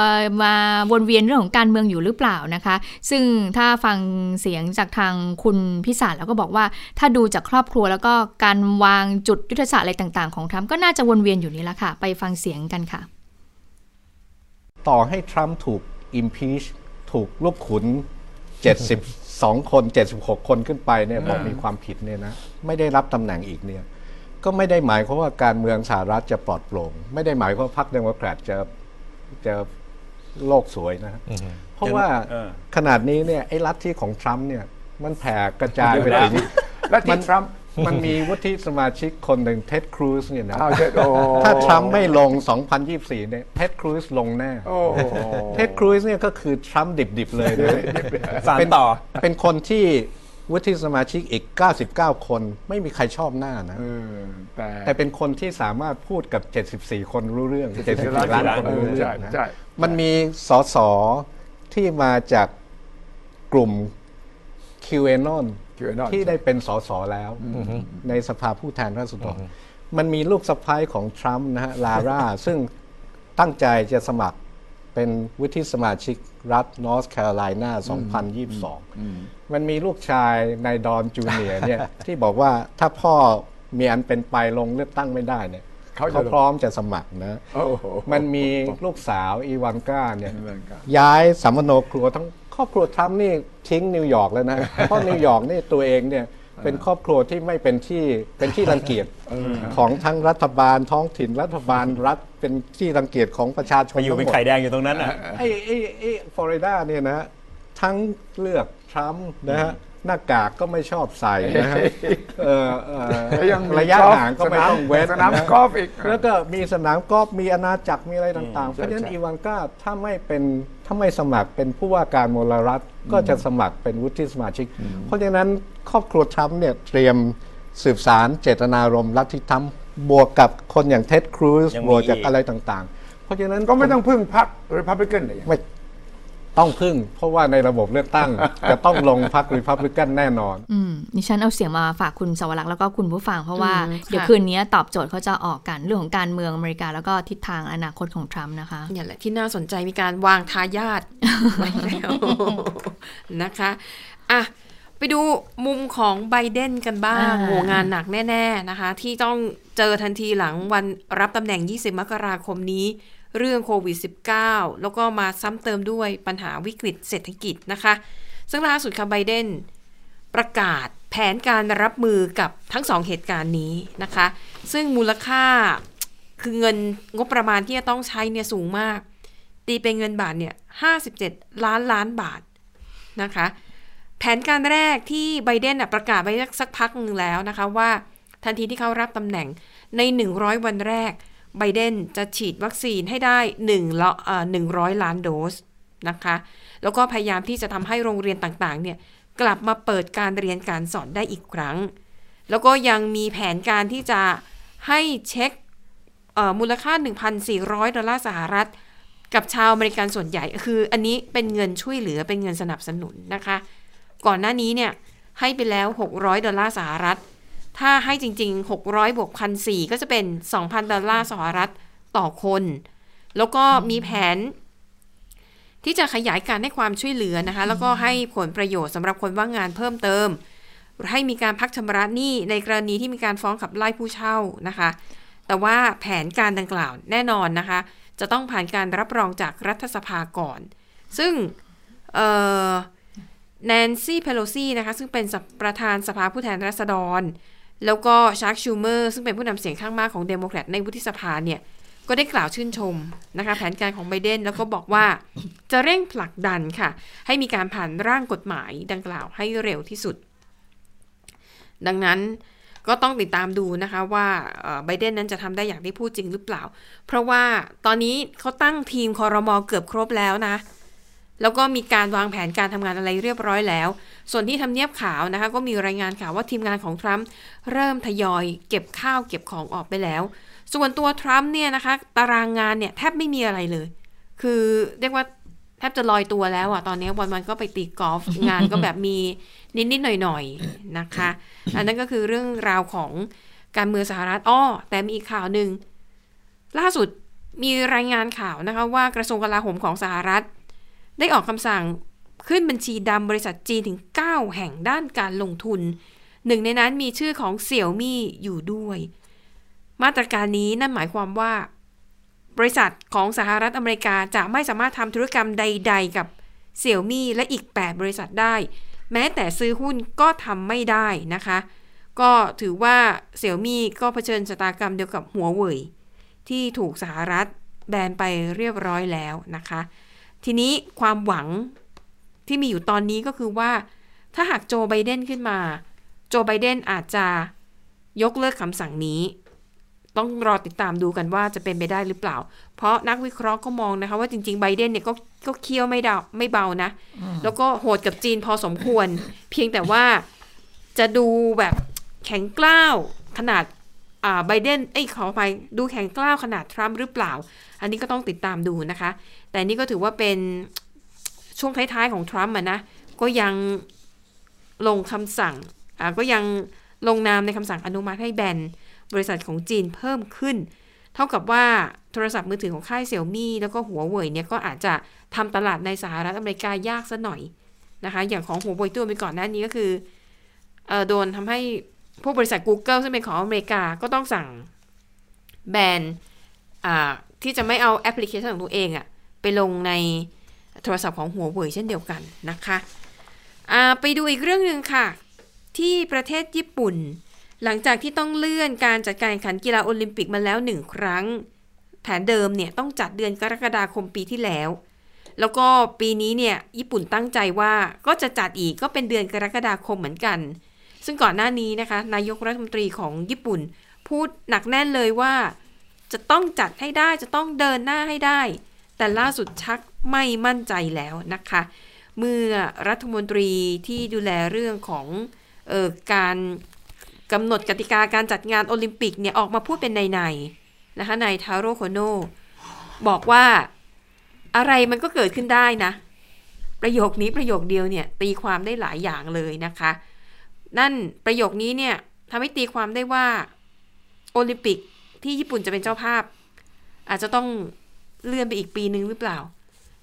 มาวนเวียนเรื่องของการเมืองอยู่หรือเปล่านะคะ ซึ่งถ้าฟังเสียงจากทางคุณพิสารแล้วก็บอกว่าถ้าดูจากครอบครัวแล้วก็การวางจุดยุทธศาสตร์อะไรต่างๆ ของทรัมป์ก็น่าจะวนเวียนอยู่นี่แหละค่ะ ไปฟังเสียงกันค่ะ ต่อให้ทรัมป์ถูก impeach ถูกลบขุน 72 คน 76 คนขึ้นไปเนี่ยบอกมีความผิดเนี่ยนะไม่ได้รับตำแหน่งอีกเนี่ย ก็ไม่ได้หมายความว่าการเมืองสหรัฐจะปลอดโปร่งไม่ได้หมายความว่าพรรคเดโมแครตจะจะโลกสวยนะ เพราะว่าขนาดนี้เนี่ยไอ้รัฐที่ของทรัมป์เนี่ยมันแผ่กระจายไปถึงรัฐที่ทรัมป์มันมีวุฒิสมาชิกคนหนึ่งเท็ดครูซเนี่ยนะถ้าทรัมป์ไม่ลง 2024 เนี่ยเท็ดครูซลงแน่เท็ดครูซเนี่ยก็คือทรัมป์ดิบๆเลยนะสารต่อเป็นคนที่ วุฒิสมาชิกอีก 99 คน ไม่มีใครชอบหน้านะแต่ แต่เป็นคนที่สามารถพูดกับ 74 คนรู้เรื่อง74ล้านคนรู้เรื่องนะมันมีสสที่มาจากกลุ่มคิวเอนอนที่ได้เป็นสสแล้วในสภาผู้แทนราษฎรมันมีลูกสะใภ้ของทรัมป์นะฮะลาร่า ซึ่งตั้งใจจะสมัคร เป็นวุฒิสมาชิกรัฐนอร์ทแคโรไลนา2022 มันมีลูกชายนายดอนจูเนียร์เนี่ยที่บอกว่าถ้าพ่อมีอันเป็นไปลงเลือกตั้งไม่ได้เนี่ยเขาพร้อมจะสมัครนะ มันมีลูกสาวอีวานก้าเนี่ยย้ายสำมะโนครัวทั้งครอบครัวทรัมป์นี่ทิ้งนิวยอร์กแล้วนะ เพราะนิวยอร์กนี่ตัวเองเนี่ย เป็นครอบครัวที่ไม่เป็นที่เป็นที่รังเกียจของทั้งรัฐบาลท้องถิ่นรัฐบาลรัฐเป็นที่รังเกียจของประชาชนอยู่เป็นไข่แดงอยู่ตรงนั้นอะไอ้ไอ้ไอ้ฟลอริดาเนี่ยนะทั้งเลือกทรัมป์นะฮะหน้ากากก็ไม่ชอบใส่นะฮะระยะห่างก็ไม่ต้องเว้นสนามกอล์ฟอีกแล้วก็มีสนามกอล์ฟมีอาณาจักรมีอะไรต่างๆ เพราะฉะนั้นอีวานก้าถ้าไม่เป็นถ้าไม่สมัครเป็นผู้ว่าการมลรัฐ ก็จะสมัครเป็นวุฒิสมาชิก เพราะฉะนั้นครอบครัวทรัมป์เนี่ยเตรียมสืบสารเจตนารมณ์ลัทธิธรรมบวกกับคนอย่างเท็ดครูซบวกจากอะไรต่างๆ เพราะฉะนั้นก็ไม่ต้องพึ่งพรรครีพับลิกันเลย ไม่ ต้องพึ่ง เพราะว่าในระบบเลือกตั้ง จะต้องลงพรรครีพับลิกันแน่นอน อืมนี่ฉันเอาเสียงมาฝากคุณสวรักษ์แล้วก็คุณผู้ฟังเพราะว่า เดี๋ยวคืนนี้ตอบโจทย์เขาจะออกกันเรื่องของการเมืองอเมริกาแล้วก็ทิศทางอนาคตของทรัมป์นะคะนี่แหละที่น่าสนใจมีการวางทายาทไว้แล้วนะคะอะไปดูมุมของไบเดนกันบ้างโหงานหนักแน่ ๆนะคะ ที่ต้องเจอทันทีหลังวันรับตำแหน่ง 20 มกราคมนี้ เรื่องโควิด -19 แล้วก็มาซ้ำเติมด้วยปัญหาวิกฤตเศรษฐกิจนะคะ ซึ่งล่าสุดค่ะไบเดนประกาศแผนการรับมือกับทั้งสองเหตุการณ์นี้นะคะ ซึ่งมูลค่าคือเงินงบประมาณที่จะต้องใช้เนี่ยสูงมาก ตีเป็นเงินบาทเนี่ย57 ล้านล้านบาทนะคะ แผนการแรกที่ไบเดนประกาศไปสักพักนึงแล้วนะคะว่าทันทีที่เขารับตำแหน่งใน 100 วันแรก ไบเดนจะฉีดวัคซีนให้ได้1ละ100ล้านโดสนะคะ แล้วก็พยายามที่จะทำให้โรงเรียนต่างๆเนี่ยกลับมาเปิดการเรียนการสอนได้อีกครั้ง แล้วก็ยังมีแผนการที่จะให้เช็คมูลค่า 1,400 ดอลลาร์สหรัฐ กับชาวอเมริกันส่วนใหญ่ คืออันนี้เป็นเงินช่วยเหลือเป็นเงินสนับสนุนนะคะ ก่อนหน้านี้เนี่ยให้ไปแล้ว 600 ดอลลาร์สหรัฐ ถ้าให้จริง ๆ 600บวกพันสก็จะเป็น 2,000 ดอลลาร์สหรัฐต่อคน แล้วก็มีแผน ที่จะขยายการให้ความช่วยเหลือนะคะ แล้วก็ให้ผลประโยชน์สำหรับคนว่างงานเพิ่มเติม ให้มีการพักชำระหนี้ในกรณีที่มีการฟ้องขับไล่ผู้เช่านะคะ แต่ว่าแผนการดังกล่าวแน่นอนนะคะ จะต้องผ่านการรับรองจากรัฐสภาก่อน ซึ่งแนนซี่เพโลซีนะคะ ซึ่งเป็นประธานสภาผู้แทนราษฎร แล้วก็ชาร์คชูเมอร์ซึ่งเป็นผู้นำเสียงข้างมากของเดโมแครตในวุฒิสภาเนี่ยก็ได้กล่าวชื่นชมนะคะแผนการของไบเดนแล้วก็บอกว่าจะเร่งผลักดันค่ะ ให้มีการผ่านร่างกฎหมายดังกล่าวให้เร็วที่สุด ดังนั้นก็ต้องติดตามดูนะคะว่าไบเดนนั้นจะทำได้อย่างที่พูดจริงหรือเปล่า เพราะว่าตอนนี้เขาตั้งทีมคอรมอเกือบครบแล้วนะ แล้วก็มีการวางแผนการทำงานอะไรเรียบร้อยแล้ว ส่วนที่ทำเนียบขาวนะคะ ก็มีรายงานข่าวว่าทีมงานของทรัมป์เริ่มทยอยเก็บข้าวเก็บของออกไปแล้ว ส่วนตัวทรัมป์เนี่ยนะคะ ตารางงานเนี่ยแทบไม่มีอะไรเลย คือเรียกว่าแทบจะลอยตัวแล้วอะตอนนี้วันๆก็ไปตีกอล์ฟงานก็แบบมีนิดๆหน่อยๆนะคะ อันนั้นก็คือเรื่องราวของการเมืองสหรัฐอ้อแต่มีอีกข่าวหนึ่งล่าสุดมีรายงานข่าวนะคะว่ากระทรวงกลาโหมของสหรัฐ ได้ออกคำสั่งขึ้นบัญชีดำบริษัทจีนถึง 9 แห่งด้านการลงทุน หนึ่งในนั้นมีชื่อของเสี่ยวมี่อยู่ด้วย มาตรการนี้นั่นหมายความว่า บริษัทของสหรัฐอเมริกาจะไม่สามารถทำธุรกรรมใด ๆ กับเสี่ยวมี่และอีก 8 บริษัทได้ แม้แต่ซื้อหุ้นก็ทำไม่ได้นะคะ ก็ถือว่าเสี่ยวมี่ก็เผชิญชะตากรรมเดียวกับหัวเว่ยที่ถูกสหรัฐแบนไปเรียบร้อยแล้วนะคะ ทีนี้ความหวังที่มีอยู่ตอนนี้ก็คือว่า ถ้าหากโจไบเดนขึ้นมา โจไบเดนอาจจะยกเลิกคำสั่งนี้ ต้องรอติดตามดูกันว่าจะเป็นไปได้หรือเปล่า เพราะนักวิเคราะห์ก็มองนะคะ ว่าจริง ๆ ไบเดนเนี่ยก็ก็เคี่ยวไม่เดาไม่เบานะ แล้วก็โหดกับจีนพอสมควร เพียงแต่ว่าจะดูแบบแข็งกล้าวขนาดอ่า ไบเดนไอ้ขอไปดูแข็งกล้าวขนาดทรัมป์หรือเปล่า อันนี้ก็ต้องติดตามดูนะคะ แต่นี่ก็ถือว่าเป็นช่วงท้ายๆของทรัมป์นะ ก็ยังลงคำสั่งอ่าก็ยังลงนามในคำสั่งอนุมัติให้แบนบริษัทของจีนเพิ่มขึ้น เท่ากับว่าโทรศัพท์มือถือของค่ายเซี่ยมี่แล้วก็หัวเว่ยเนี่ยก็อาจจะทำตลาดในสหรัฐอเมริกายากซะหน่อยนะคะ อย่างของหัวเว่ยตัวไปก่อนหน้านี้ก็คือออโดนทำให้ พวกบริษัท Google ซึ่งเป็นของอเมริกาก็ต้องสั่งแบนที่จะไม่เอาแอปพลิเคชันของตัวเองอะไปลงในโทรศัพท์ของหัวเว่ยเช่นเดียวกันนะคะไปดูอีกเรื่องหนึ่งค่ะ ที่ประเทศญี่ปุ่น หลังจากที่ต้องเลื่อนการจัดการแข่งขันกีฬาโอลิมปิกมาแล้วหนึ่งครั้ง แผนเดิมเนี่ยต้องจัดเดือนกรกฎาคมปีที่แล้ว แล้วก็ปีนี้เนี่ยญี่ปุ่นตั้งใจว่าก็จะจัดอีกก็เป็นเดือนกรกฎาคมเหมือนกัน ซึ่งก่อนหน้านี้นะคะ นายกรัฐมนตรีของญี่ปุ่น พูดหนักแน่นเลยว่า จะต้องจัดให้ได้จะต้องเดินหน้าให้ได้ แต่ล่าสุดชักไม่มั่นใจแล้วนะคะ เมื่อรัฐมนตรีที่ดูแลเรื่องของออการกำหนดกติกาการจัดงานโอลิมปิกเนี่ยออกมาพูดเป็นในๆนะคะนายทาโร่โคโนบอกว่าอะไรมันก็เกิดขึ้นได้นะ ประโยคนี้ประโยคเดียวเนี่ยตีความได้หลายอย่างเลยนะคะ นั่นประโยคนี้เนี่ยทำให้ตีความได้ว่าโอลิมปิกที่ญี่ปุ่นจะเป็นเจ้าภาพ อาจจะต้องเลื่อนไปอีกปีนึงหรือเปล่า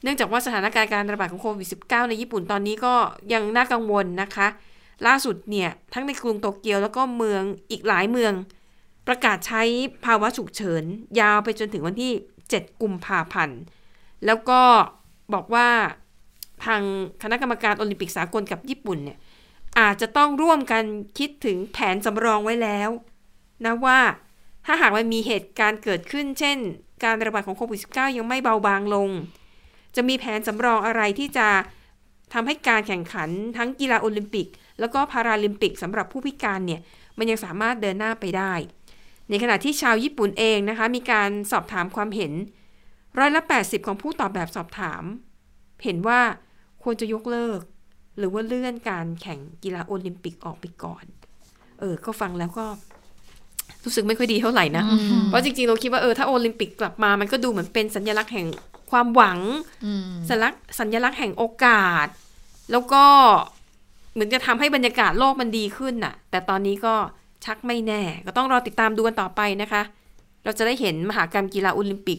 เนื่องจากว่าสถานการณ์การระบาดของโควิด -19 ในญี่ปุ่นตอนนี้ก็ยังน่ากังวลนะคะ ล่าสุดเนี่ย ทั้งในกรุงโตเกียวแล้วก็เมืองอีกหลายเมือง ประกาศใช้ภาวะฉุกเฉิน ยาวไปจนถึงวันที่ 7 กุมภาพันธ์ แล้วก็บอกว่าทางคณะกรรมการโอลิมปิกสากลกับญี่ปุ่นเนี่ย อาจจะต้องร่วมกันคิดถึงแผนสำรองไว้แล้ว นะว่าถ้าหากมันมีเหตุการณ์เกิดขึ้น เช่น การระบาดของโควิด -19 ยังไม่เบาบางลง จะมีแผนสำรองอะไรที่จะทำให้การแข่งขันทั้งกีฬาโอลิมปิก แล้วก็พาราลิมปิกสำหรับผู้พิการเนี่ย มันยังสามารถเดินหน้าไปได้ ในขณะที่ชาวญี่ปุ่นเองนะคะ มีการสอบถามความเห็นร้อยละ 80 ของผู้ตอบแบบสอบถาม เห็นว่าควรจะยกเลิก หรือว่าเลื่อนการแข่งกีฬาโอลิมปิกออกไปก่อน เออ ก็ฟังแล้วก็รู้สึกไม่ค่อยดีเท่าไหร่นะ เพราะจริงๆ เราคิดว่าเออถ้าโอลิมปิกกลับมา มันก็ดูเหมือนเป็นสัญลักษณ์แห่งความหวังสัญลักษณ์สัญลักษณ์แห่งโอกาส แล้วก็เหมือนจะทำให้บรรยากาศโลกมันดีขึ้นน่ะ แต่ตอนนี้ก็ชักไม่แน่ ก็ต้องรอติดตามดูกันต่อไปนะคะ เราจะได้เห็นมหากรรมกีฬาโอลิมปิก